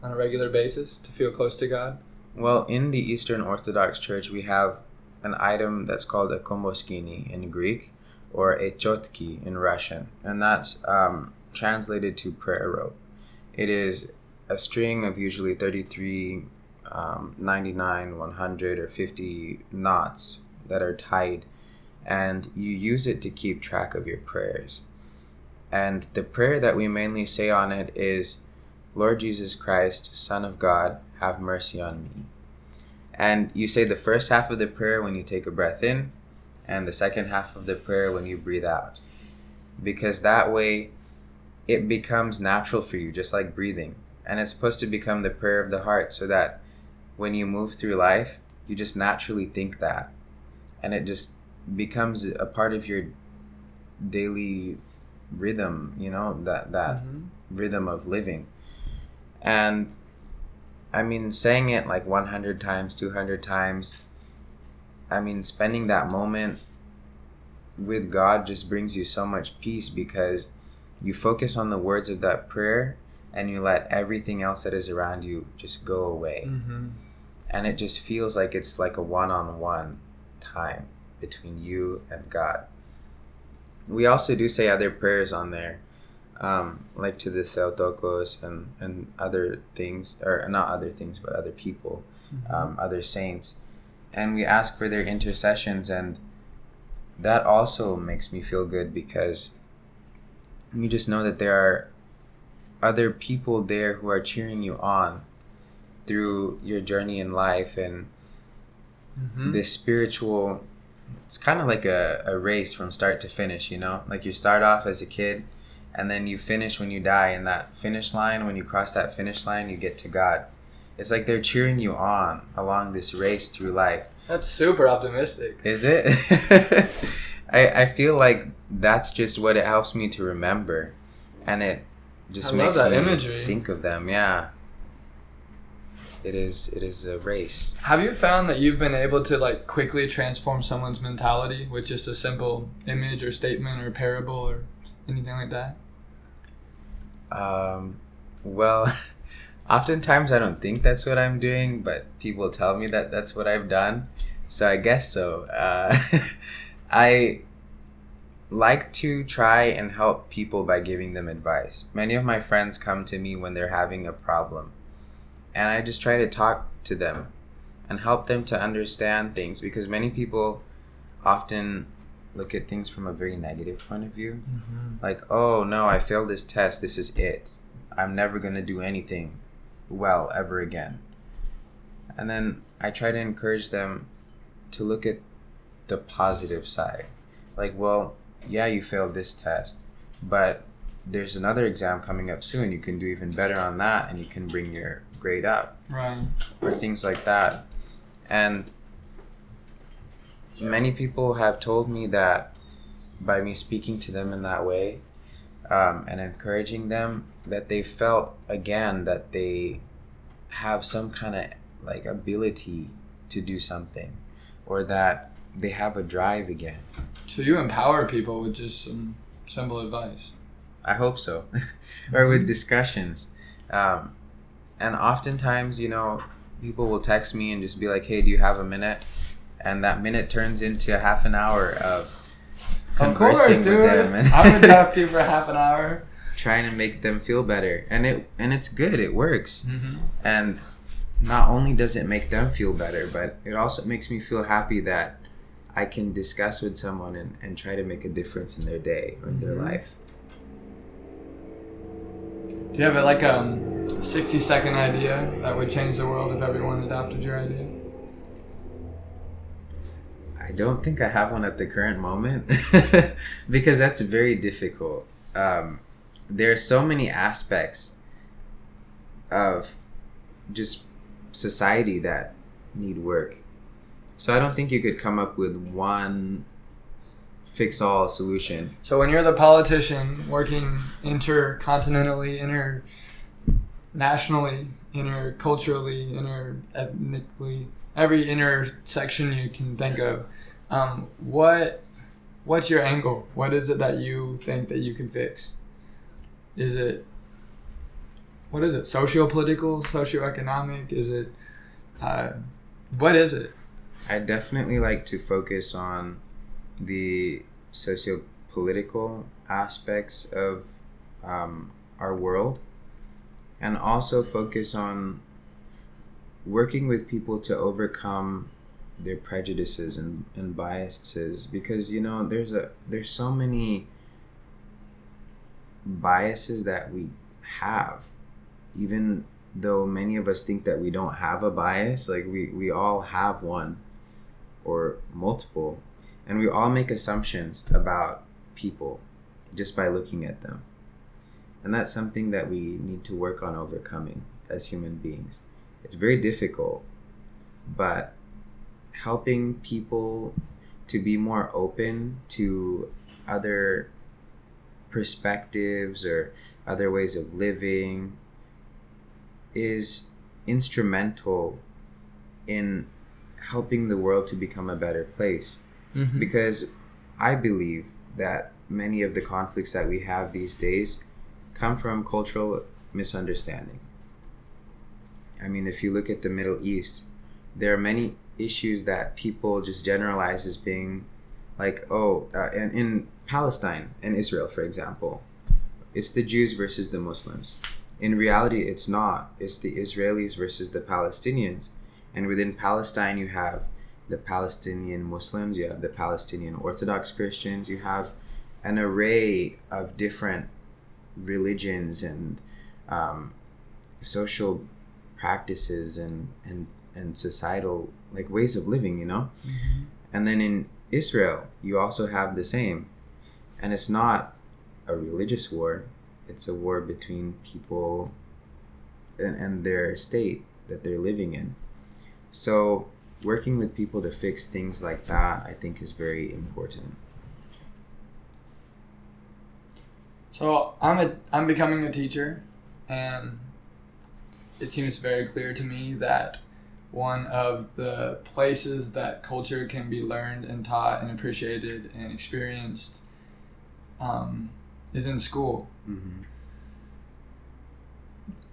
on a regular basis to feel close to God? Well, in the Eastern Orthodox Church, we have an item that's called a komboskini in Greek or a chotki in Russian, and that's um, translated to prayer rope. It is a string of usually 33, um, 99, 100, or 50 knots that are tied, and you use it to keep track of your prayers. And the prayer that we mainly say on it is, Lord Jesus Christ, Son of God, have mercy on me. And you say the first half of the prayer when you take a breath in, and the second half of the prayer when you breathe out. Because that way it becomes natural for you, just like breathing. And it's supposed to become the prayer of the heart so that when you move through life, you just naturally think that. And it just becomes a part of your daily rhythm, you know, that that Mhm. rhythm of living. And I mean, saying it like 100 times, 200 times, I mean, spending that moment with God just brings you so much peace because you focus on the words of that prayer and you let everything else that is around you just go away. Mm-hmm. And it just feels like it's like a one on one time between you and God. We also do say other prayers on there, um, like to the Theotokos and, and other things, or not other things, but other people, um, other saints. And we ask for their intercessions, and that also makes me feel good because you just know that there are other people there who are cheering you on through your journey in life and Mm-hmm. this spiritual it's kind of like a, a race from start to finish you know like you start off as a kid and then you finish when you die and that finish line when you cross that finish line you get to god it's like they're cheering you on along this race through life That's super optimistic. is it I, I feel like that's just what it helps me to remember and it just I makes me imagery. think of them yeah it is it is a race Have you found that you've been able to like quickly transform someone's mentality with just a simple image or statement or parable or anything like that? Um, well, oftentimes I don't think that's what I'm doing, but people tell me that that's what I've done. So I guess so. Uh, I like to try and help people by giving them advice. Many of my friends come to me when they're having a problem, and I just try to talk to them and help them to understand things because many people often look at things from a very negative point of view. Mm-hmm. Like, oh no, I failed this test. This is it. I'm never gonna do anything well ever again. And then I try to encourage them to look at the positive side. Like, well, yeah, you failed this test, but there's another exam coming up soon. You can do even better on that, and you can bring your grade up Right. or things like that. And many people have told me that by me speaking to them in that way um, and encouraging them, that they felt again that they have some kind of like ability to do something or that they have a drive again. So you empower people with just some simple advice. I hope so. or with discussions. Um, and oftentimes, you know, people will text me and just be like, hey, do you have a minute? And that minute turns into a half an hour of Of course, conversing with them and I would talk to you for half an hour. trying to make them feel better. And it and it's good, it works. Mm-hmm. And not only does it make them feel better, but it also makes me feel happy that I can discuss with someone and, and try to make a difference in their day or in their Mhm. life. Do you have a, like um, 60 second idea that would change the world if everyone adopted your idea? I don't think I have one at the current moment because that's very difficult. Um, there are so many aspects of just society that need work. So I don't think you could come up with one fix all solution. So when you're the politician working intercontinentally, internationally, interculturally, interethnically, every intersection you can think of, um, what what's your angle? What is it that you think that you can fix? Is it what is it? Socio-political, socio-economic? Is it uh, what is it? I definitely like to focus on the socio political aspects of um, our world and also focus on working with people to overcome their prejudices and, and biases because you know there's a there's so many biases that we have. Even though many of us think that we don't have a bias like we, we all have one or multiple and we all make assumptions about people just by looking at them. And that's something that we need to work on overcoming as human beings. It's very difficult but helping people to be more open to other perspectives or other ways of living is instrumental in helping the world to become a better place Mm-hmm. because I believe that many of the conflicts that we have these days come from cultural misunderstanding. I mean, if you look at the Middle East, there are many issues that people just generalize as being like, oh, uh, in, in Palestine and Israel, for example, it's the Jews versus the Muslims. In reality, it's not. It's the Israelis versus the Palestinians. And within Palestine, you have the Palestinian Muslims, you have the Palestinian Orthodox Christians, you have an array of different religions and um, social practices and, and, and societal like ways of living, you know? And then in Israel, you also have the same. And it's not a religious war, it's a war between people and, and their state that they're living in. So, working with people to fix things like that, I think, is very important. So I'm a I'm becoming a teacher, and it seems very clear to me that one of the places that culture can be learned and taught and appreciated and experienced um, is in school. Mm-hmm.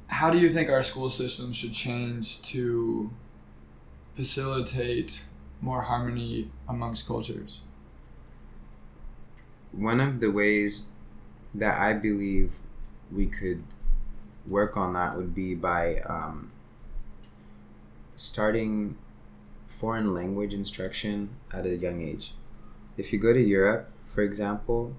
How do you think our school system should change to facilitate more harmony amongst cultures? One of the ways that I believe we could work on that would be by um, starting foreign language instruction at a young age. if you go to Europe, for example,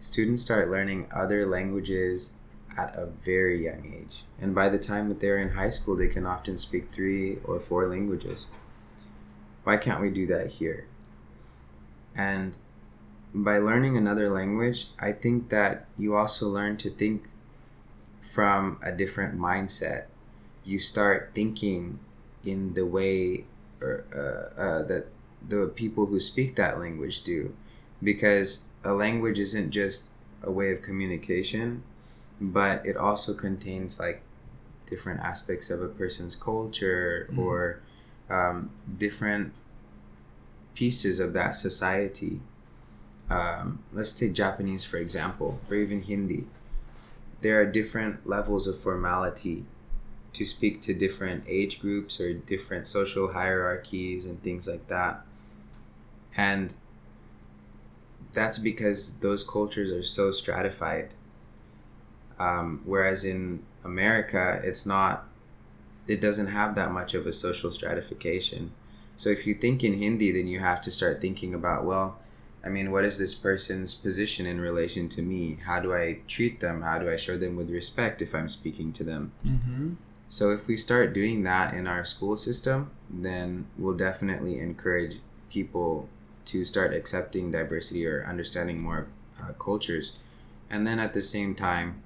students start learning other languages at a very young age. And by the time that they're in high school, they can often speak three or four languages. Why can't we do that here? And by learning another language, I think that you also learn to think from a different mindset. You start thinking in the way or, uh, uh, that the people who speak that language do. Because a language isn't just a way of communication, but it also contains like different aspects of a person's culture Mhm. or um, different pieces of that society. Um, let's take Japanese for example, or even Hindi. There are different levels of formality to speak to different age groups or different social hierarchies and things like that. And that's because those cultures are so stratified. Um, whereas in America, it's not, it doesn't have that much of a social stratification. So if you think in Hindi, then you have to start thinking about, well, I mean, what is this person's position in relation to me? How do I treat them? How do I show them with respect if I'm speaking to them? Mm-hmm. So if we start doing that in our school system, then we'll definitely encourage people to start accepting diversity or understanding more uh, cultures. And then at the same time,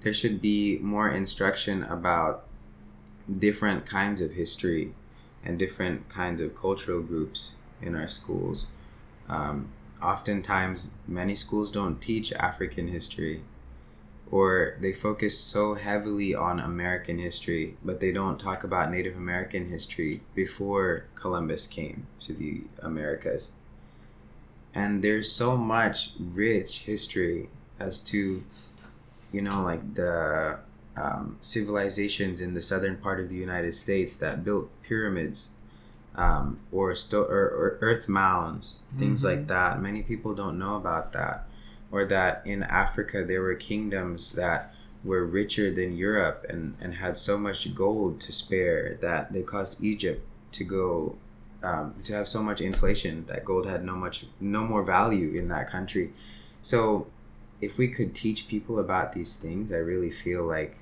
there should be more instruction about different kinds of history and different kinds of cultural groups in our schools. Um, oftentimes, many schools don't teach African history or they focus so heavily on American history, but they don't talk about Native American history before Columbus came to the Americas. And there's so much rich history as to, you know, like the um, civilizations in the southern part of the United States that built pyramids um, or, sto- or, or earth mounds, things Mhm. like that. Many people don't know about that or that in Africa there were kingdoms that were richer than Europe and, and had so much gold to spare that they caused Egypt to go um, to have so much inflation that gold had no much no more value in that country. So if we could teach people about these things, I really feel like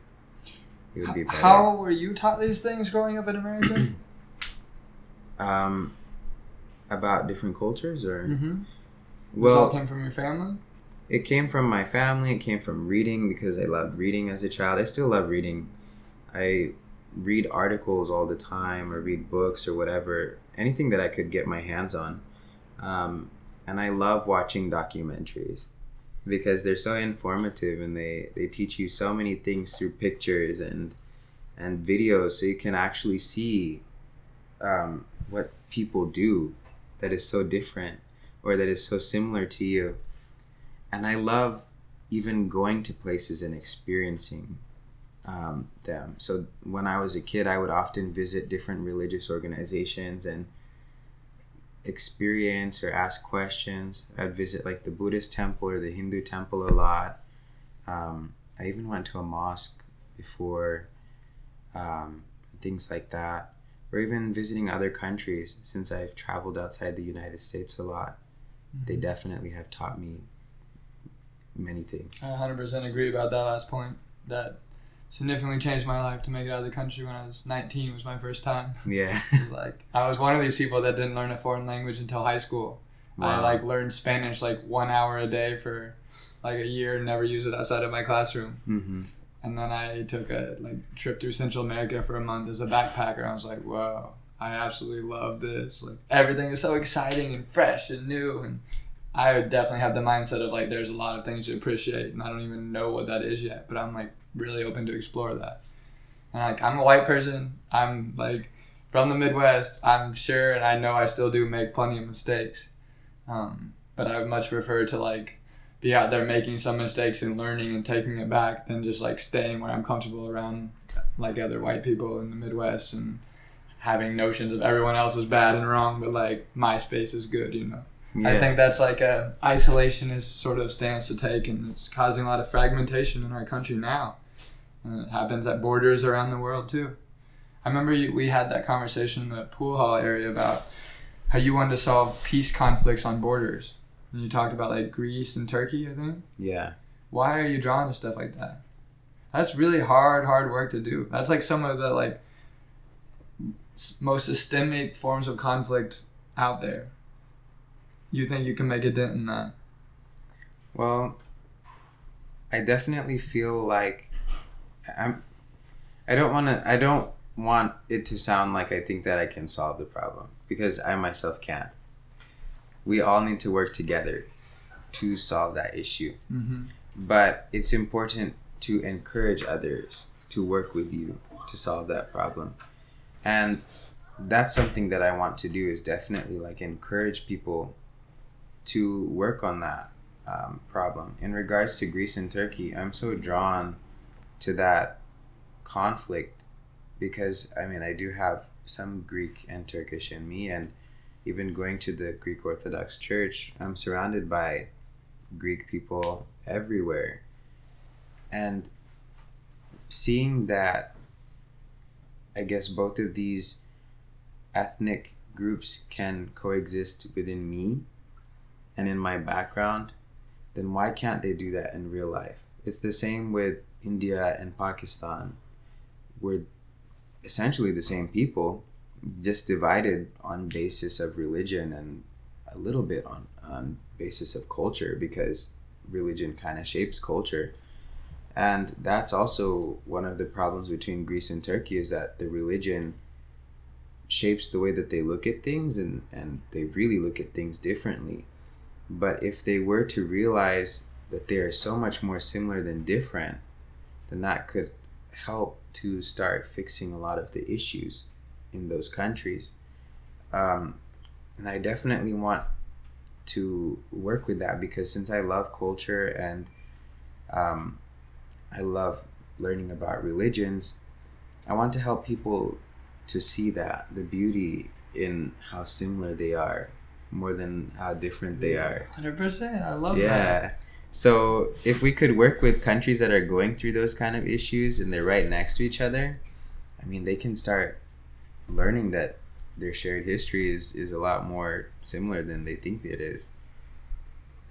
it would be better. How were you taught these things growing up in America? um, about different cultures or mm-hmm. well came from your family. It came from my family. It came from reading because I loved reading as a child. I still love reading. I read articles all the time or read books or whatever, anything that I could get my hands on. Um, and I love watching documentaries because they're so informative and they, they teach you so many things through pictures and and videos so you can actually see um, what people do that is so different or that is so similar to you and I love even going to places and experiencing um, them. So when I was a kid, I would often visit different religious organizations and experience or ask questions. I'd visit like the Buddhist temple or the Hindu temple a lot. Um, I even went to a mosque before, um, things like that, or even visiting other countries since I've traveled outside the United States a lot. They definitely have taught me many things. I 100% agree about that last point. That significantly changed my life to make it out of the country when I was 19 was my first time. Yeah. Like I was one of these people that didn't learn a foreign language until high school. I like learned Spanish like one hour a day for like a year, and never used it outside of my classroom. hmm And then I took a like trip through Central America for a month as a backpacker. I was like, whoa, I absolutely love this. Like everything is so exciting and fresh and new. And I would definitely have the mindset of like, there's a lot of things to appreciate, and I don't even know what that is yet. But I'm like really open to explore that. And like I'm a white person. I'm like from the Midwest. I'm sure, and I know I still do make plenty of mistakes. Um, but I would much prefer to like be out there making some mistakes and learning and taking it back than just like staying where I'm comfortable around like other white people in the Midwest and having notions of everyone else is bad and wrong, but like my space is good, you know. Yeah. I think that's like a isolationist sort of stance to take, and it's causing a lot of fragmentation in our country now. And it happens at borders around the world too. I remember you, we had that conversation in the pool hall area about how you wanted to solve peace conflicts on borders. And you talked about like Greece and Turkey, I think. Yeah. Why are you drawn to stuff like that? That's really hard, hard work to do. That's like some of the like most systemic forms of conflict out there. You think you can make a dent in that? Well, I definitely feel like I'm. I don't want to. I don't want it to sound like I think that I can solve the problem because I myself can't. We all need to work together to solve that issue. Mm-hmm. But it's important to encourage others to work with you to solve that problem. And that's something that I want to do is definitely like encourage people to work on that um, problem. In regards to Greece and Turkey, I'm so drawn to that conflict because I mean, I do have some Greek and Turkish in me, and even going to the Greek Orthodox Church, I'm surrounded by Greek people everywhere. And seeing that, I guess both of these ethnic groups can coexist within me and in my background, then why can't they do that in real life? It's the same with India and Pakistan. We're essentially the same people, just divided on basis of religion and a little bit on, on basis of culture because religion kind of shapes culture. And that's also one of the problems between Greece and Turkey is that the religion shapes the way that they look at things and, and they really look at things differently. But if they were to realize that they are so much more similar than different, then that could help to start fixing a lot of the issues in those countries. Um, and I definitely want to work with that because since I love culture and um, I love learning about religions, I want to help people to see that the beauty in how similar they are more than how different they are. Hundred percent. I love Yeah. that. So if we could work with countries that are going through those kind of issues and they're right next to each other, I mean, they can start learning that their shared history is, is a lot more similar than they think it is.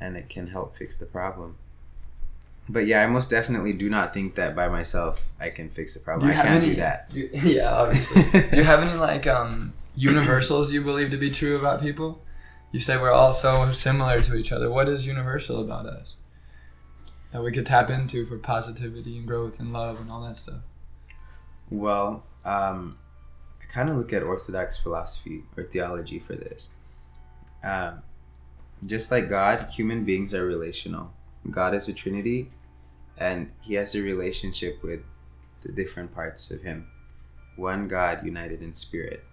And it can help fix the problem. But yeah, I most definitely do not think that by myself I can fix the problem. I can't do that. You, yeah, obviously. do you have any like um universals you believe to be true about people? You say we're all so similar to each other. What is universal about us that we could tap into for positivity and growth and love and all that stuff? Well, um, I kind of look at Orthodox philosophy or theology for this. Um, just like God, human beings are relational. God is a Trinity, and He has a relationship with the different parts of Him. One God united in spirit.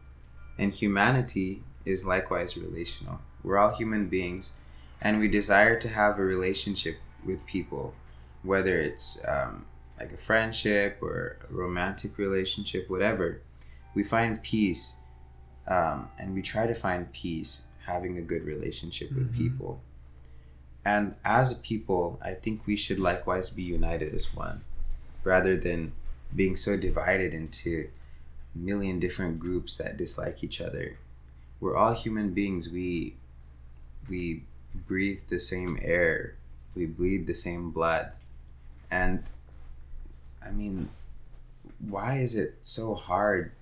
And humanity is likewise relational. We're all human beings, and we desire to have a relationship with people, whether it's um, like a friendship or a romantic relationship, whatever. We find peace, um, and we try to find peace having a good relationship with Mhm. people. And as a people, I think we should likewise be united as one, rather than being so divided into a million different groups that dislike each other. We're all human beings. We we breathe the same air. We bleed the same blood. And I mean, why is it so hard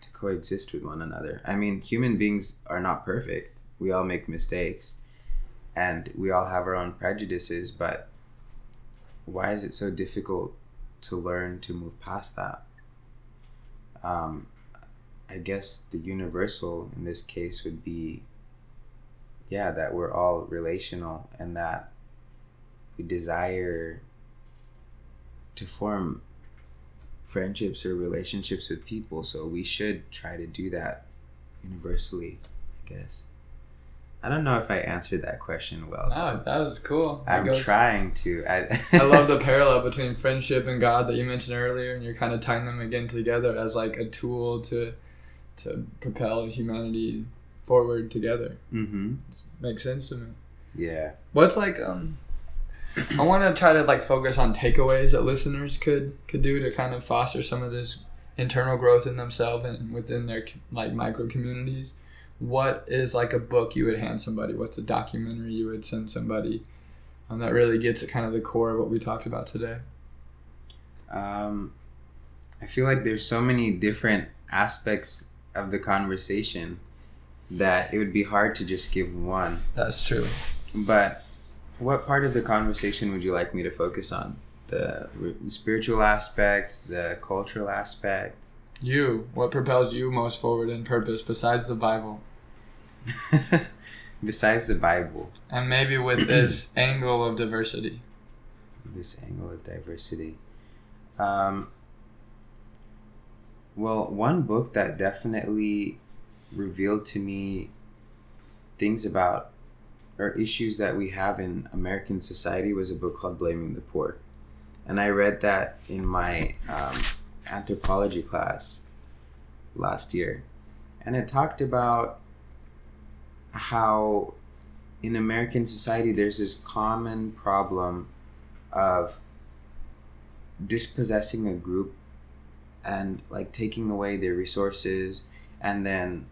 to coexist with one another? I mean, human beings are not perfect. We all make mistakes and we all have our own prejudices, but why is it so difficult to learn to move past that? Um, I guess the universal in this case would be, yeah, that we're all relational and that we desire to form friendships or relationships with people. So we should try to do that universally, I guess. I don't know if I answered that question well. No, that was cool. I'm goes- trying to. I, I love the parallel between friendship and God that you mentioned earlier, and you're kind of tying them again together as like a tool to to propel humanity forward together. Mm-hmm. Makes sense to me. Yeah. What's like um I want to try to like focus on takeaways that listeners could could do to kind of foster some of this internal growth in themselves and within their like micro communities. what is like a book you would hand somebody? What's a documentary you would send somebody? Um, that really gets at kind of the core of what we talked about today. Um, I feel like there's so many different aspects of the conversation that it would be hard to just give one. That's true. But what part of the conversation would you like me to focus on? The spiritual aspects, the cultural aspect? You, what propels you most forward in purpose besides the Bible? Besides the Bible, And maybe with this angle of diversity. this angle of diversity. Um, well, one book that definitely revealed to me things about or issues that we have in American society was a book called Blaming the Poor. And I read that in my um, anthropology class last year. And it talked about how in American society there's this common problem of dispossessing a group and like taking away their resources and then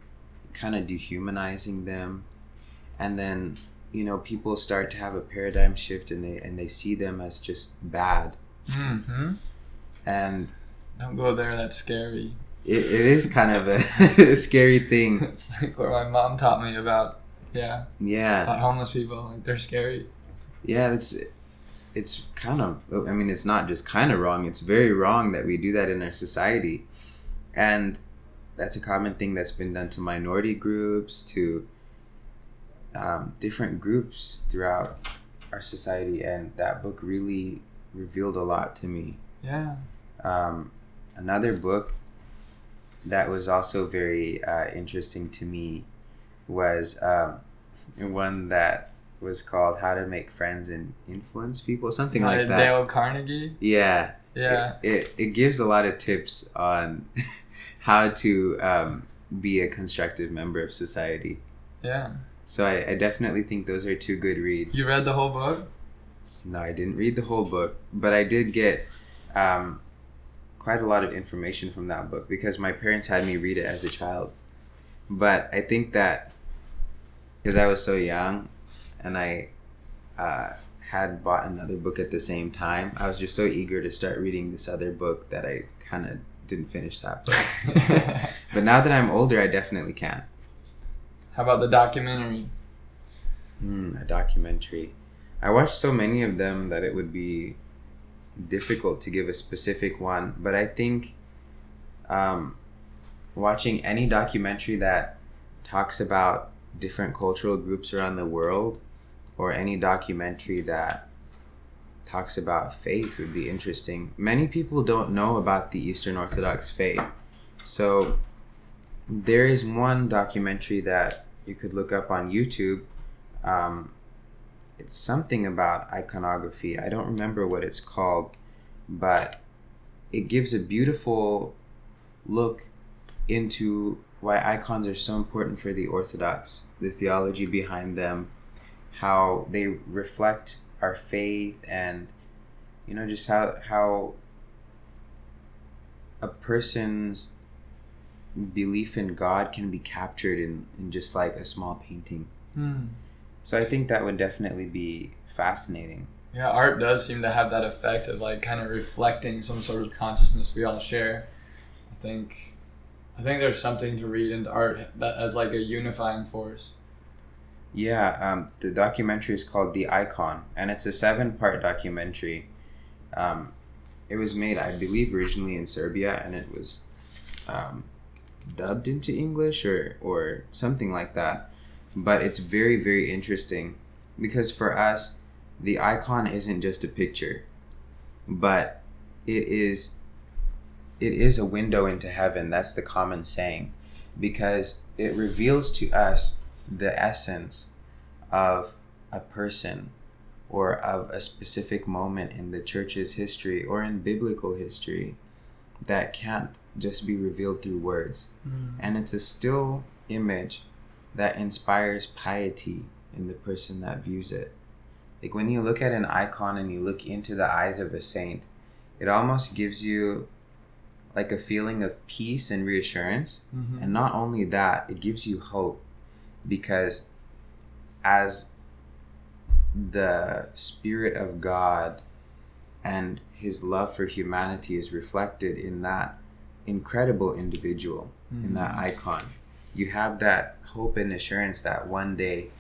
kind of dehumanizing them and then you know people start to have a paradigm shift and they and they see them as just bad Mm-hmm. and Don't go there, that's scary. it, it is kind of a, scary thing It's like what my mom taught me about, yeah, yeah about homeless people. Like, they're scary. yeah it's it's kind of i mean it's not just kind of wrong it's very wrong that we do that in our society and that's a common thing that's been done to minority groups to um, different groups throughout our society and that book really revealed a lot to me Yeah. um, another book that was also very uh, interesting to me was um, one that was called How to Make Friends and Influence People, something By like that. Dale Carnegie. Yeah. Yeah. It, it, it gives a lot of tips on how to um, be a constructive member of society. Yeah. So I, I definitely think those are two good reads. You read the whole book? No, I didn't read the whole book, but I did get um, quite a lot of information from that book because my parents had me read it as a child. But I think that because I was so young and I uh, had bought another book at the same time, I was just so eager to start reading this other book that I kind of didn't finish that book. but now that I'm older, I definitely can. How about the documentary? Hmm, a documentary. I watched so many of them that it would be difficult to give a specific one, but I think um, watching any documentary that talks about different cultural groups around the world or any documentary that talks about faith would be interesting. Many people don't know about the Eastern Orthodox faith. So there is one documentary that you could look up on YouTube. Um, it's something about iconography. I don't remember what it's called, but it gives a beautiful look into why icons are so important for the Orthodox, the theology behind them, how they reflect our faith, and you know just how how a person's belief in God can be captured in, in just like a small painting. Hmm. So I think that would definitely be fascinating. Yeah, art does seem to have that effect of like kind of reflecting some sort of consciousness we all share. I think, I think there's something to read into art that as like a unifying force. Yeah, um, the documentary is called The Icon, and it's a seven part documentary. Um, it was made, I believe, originally in Serbia, and it was um, dubbed into English or, or something like that. But it's very, very interesting because for us, the icon isn't just a picture, but it is it is a window into heaven. That's the common saying, because it reveals to us the essence of a person or of a specific moment in the church's history or in biblical history that can't just be revealed through words. And it's a still image that inspires piety in the person that views it. Like when you look at an icon and you look into the eyes of a saint, it almost gives you like a feeling of peace and reassurance. Mm-hmm. And not only that, it gives you hope because as the spirit of God and his love for humanity is reflected in that incredible individual, in mm. that icon. You have that hope and assurance that one day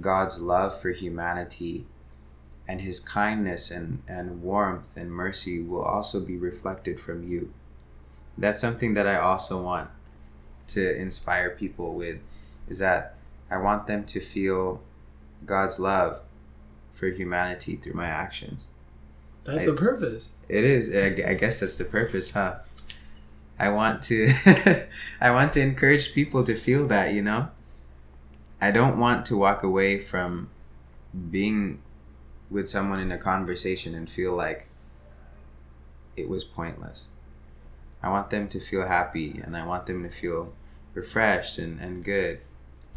God's love for humanity and his kindness and, and warmth and mercy will also be reflected from you. That's something that I also want to inspire people with is that I want them to feel God's love for humanity through my actions. That's I- the purpose. It is. I I guess that's the purpose, huh? I want to I want to encourage people to feel that, you know? I don't want to walk away from being with someone in a conversation and feel like it was pointless. I want them to feel happy and I want them to feel refreshed and, and good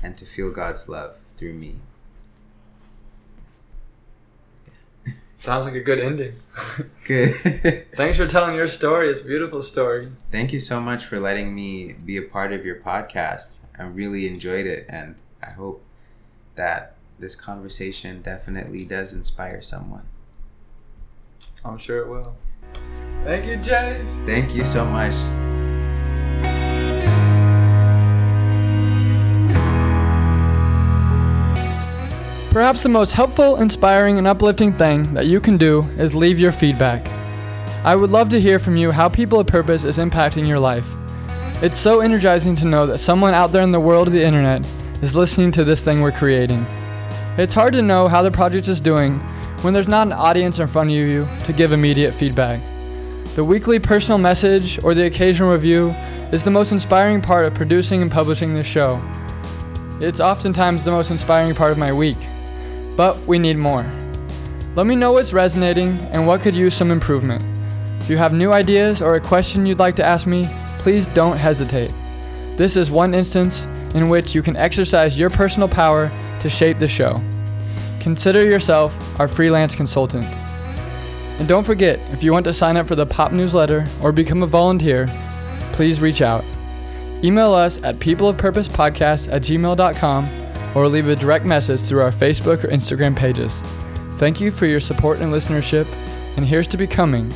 and to feel God's love through me. Sounds like a good ending. Good. Thanks for telling your story. It's a beautiful story. Thank you so much for letting me be a part of your podcast. I really enjoyed it, and I hope that this conversation definitely does inspire someone. I'm sure it will. Thank you, Jace. Thank you so much. Perhaps the most helpful, inspiring, and uplifting thing that you can do is leave your feedback. I would love to hear from you how People of Purpose is impacting your life. It's so energizing to know that someone out there in the world of the internet is listening to this thing we're creating. It's hard to know how the project is doing when there's not an audience in front of you to give immediate feedback. The weekly personal message or the occasional review is the most inspiring part of producing and publishing this show. It's oftentimes the most inspiring part of my week. But we need more. Let me know what's resonating and what could use some improvement. If you have new ideas or a question you'd like to ask me, please don't hesitate. This is one instance in which you can exercise your personal power to shape the show. Consider yourself our freelance consultant. And don't forget, if you want to sign up for the Pop newsletter or become a volunteer, please reach out. Email us at peopleofpurposepodcast at gmail.com or leave a direct message through our Facebook or Instagram pages. Thank you for your support and listenership, and here's to becoming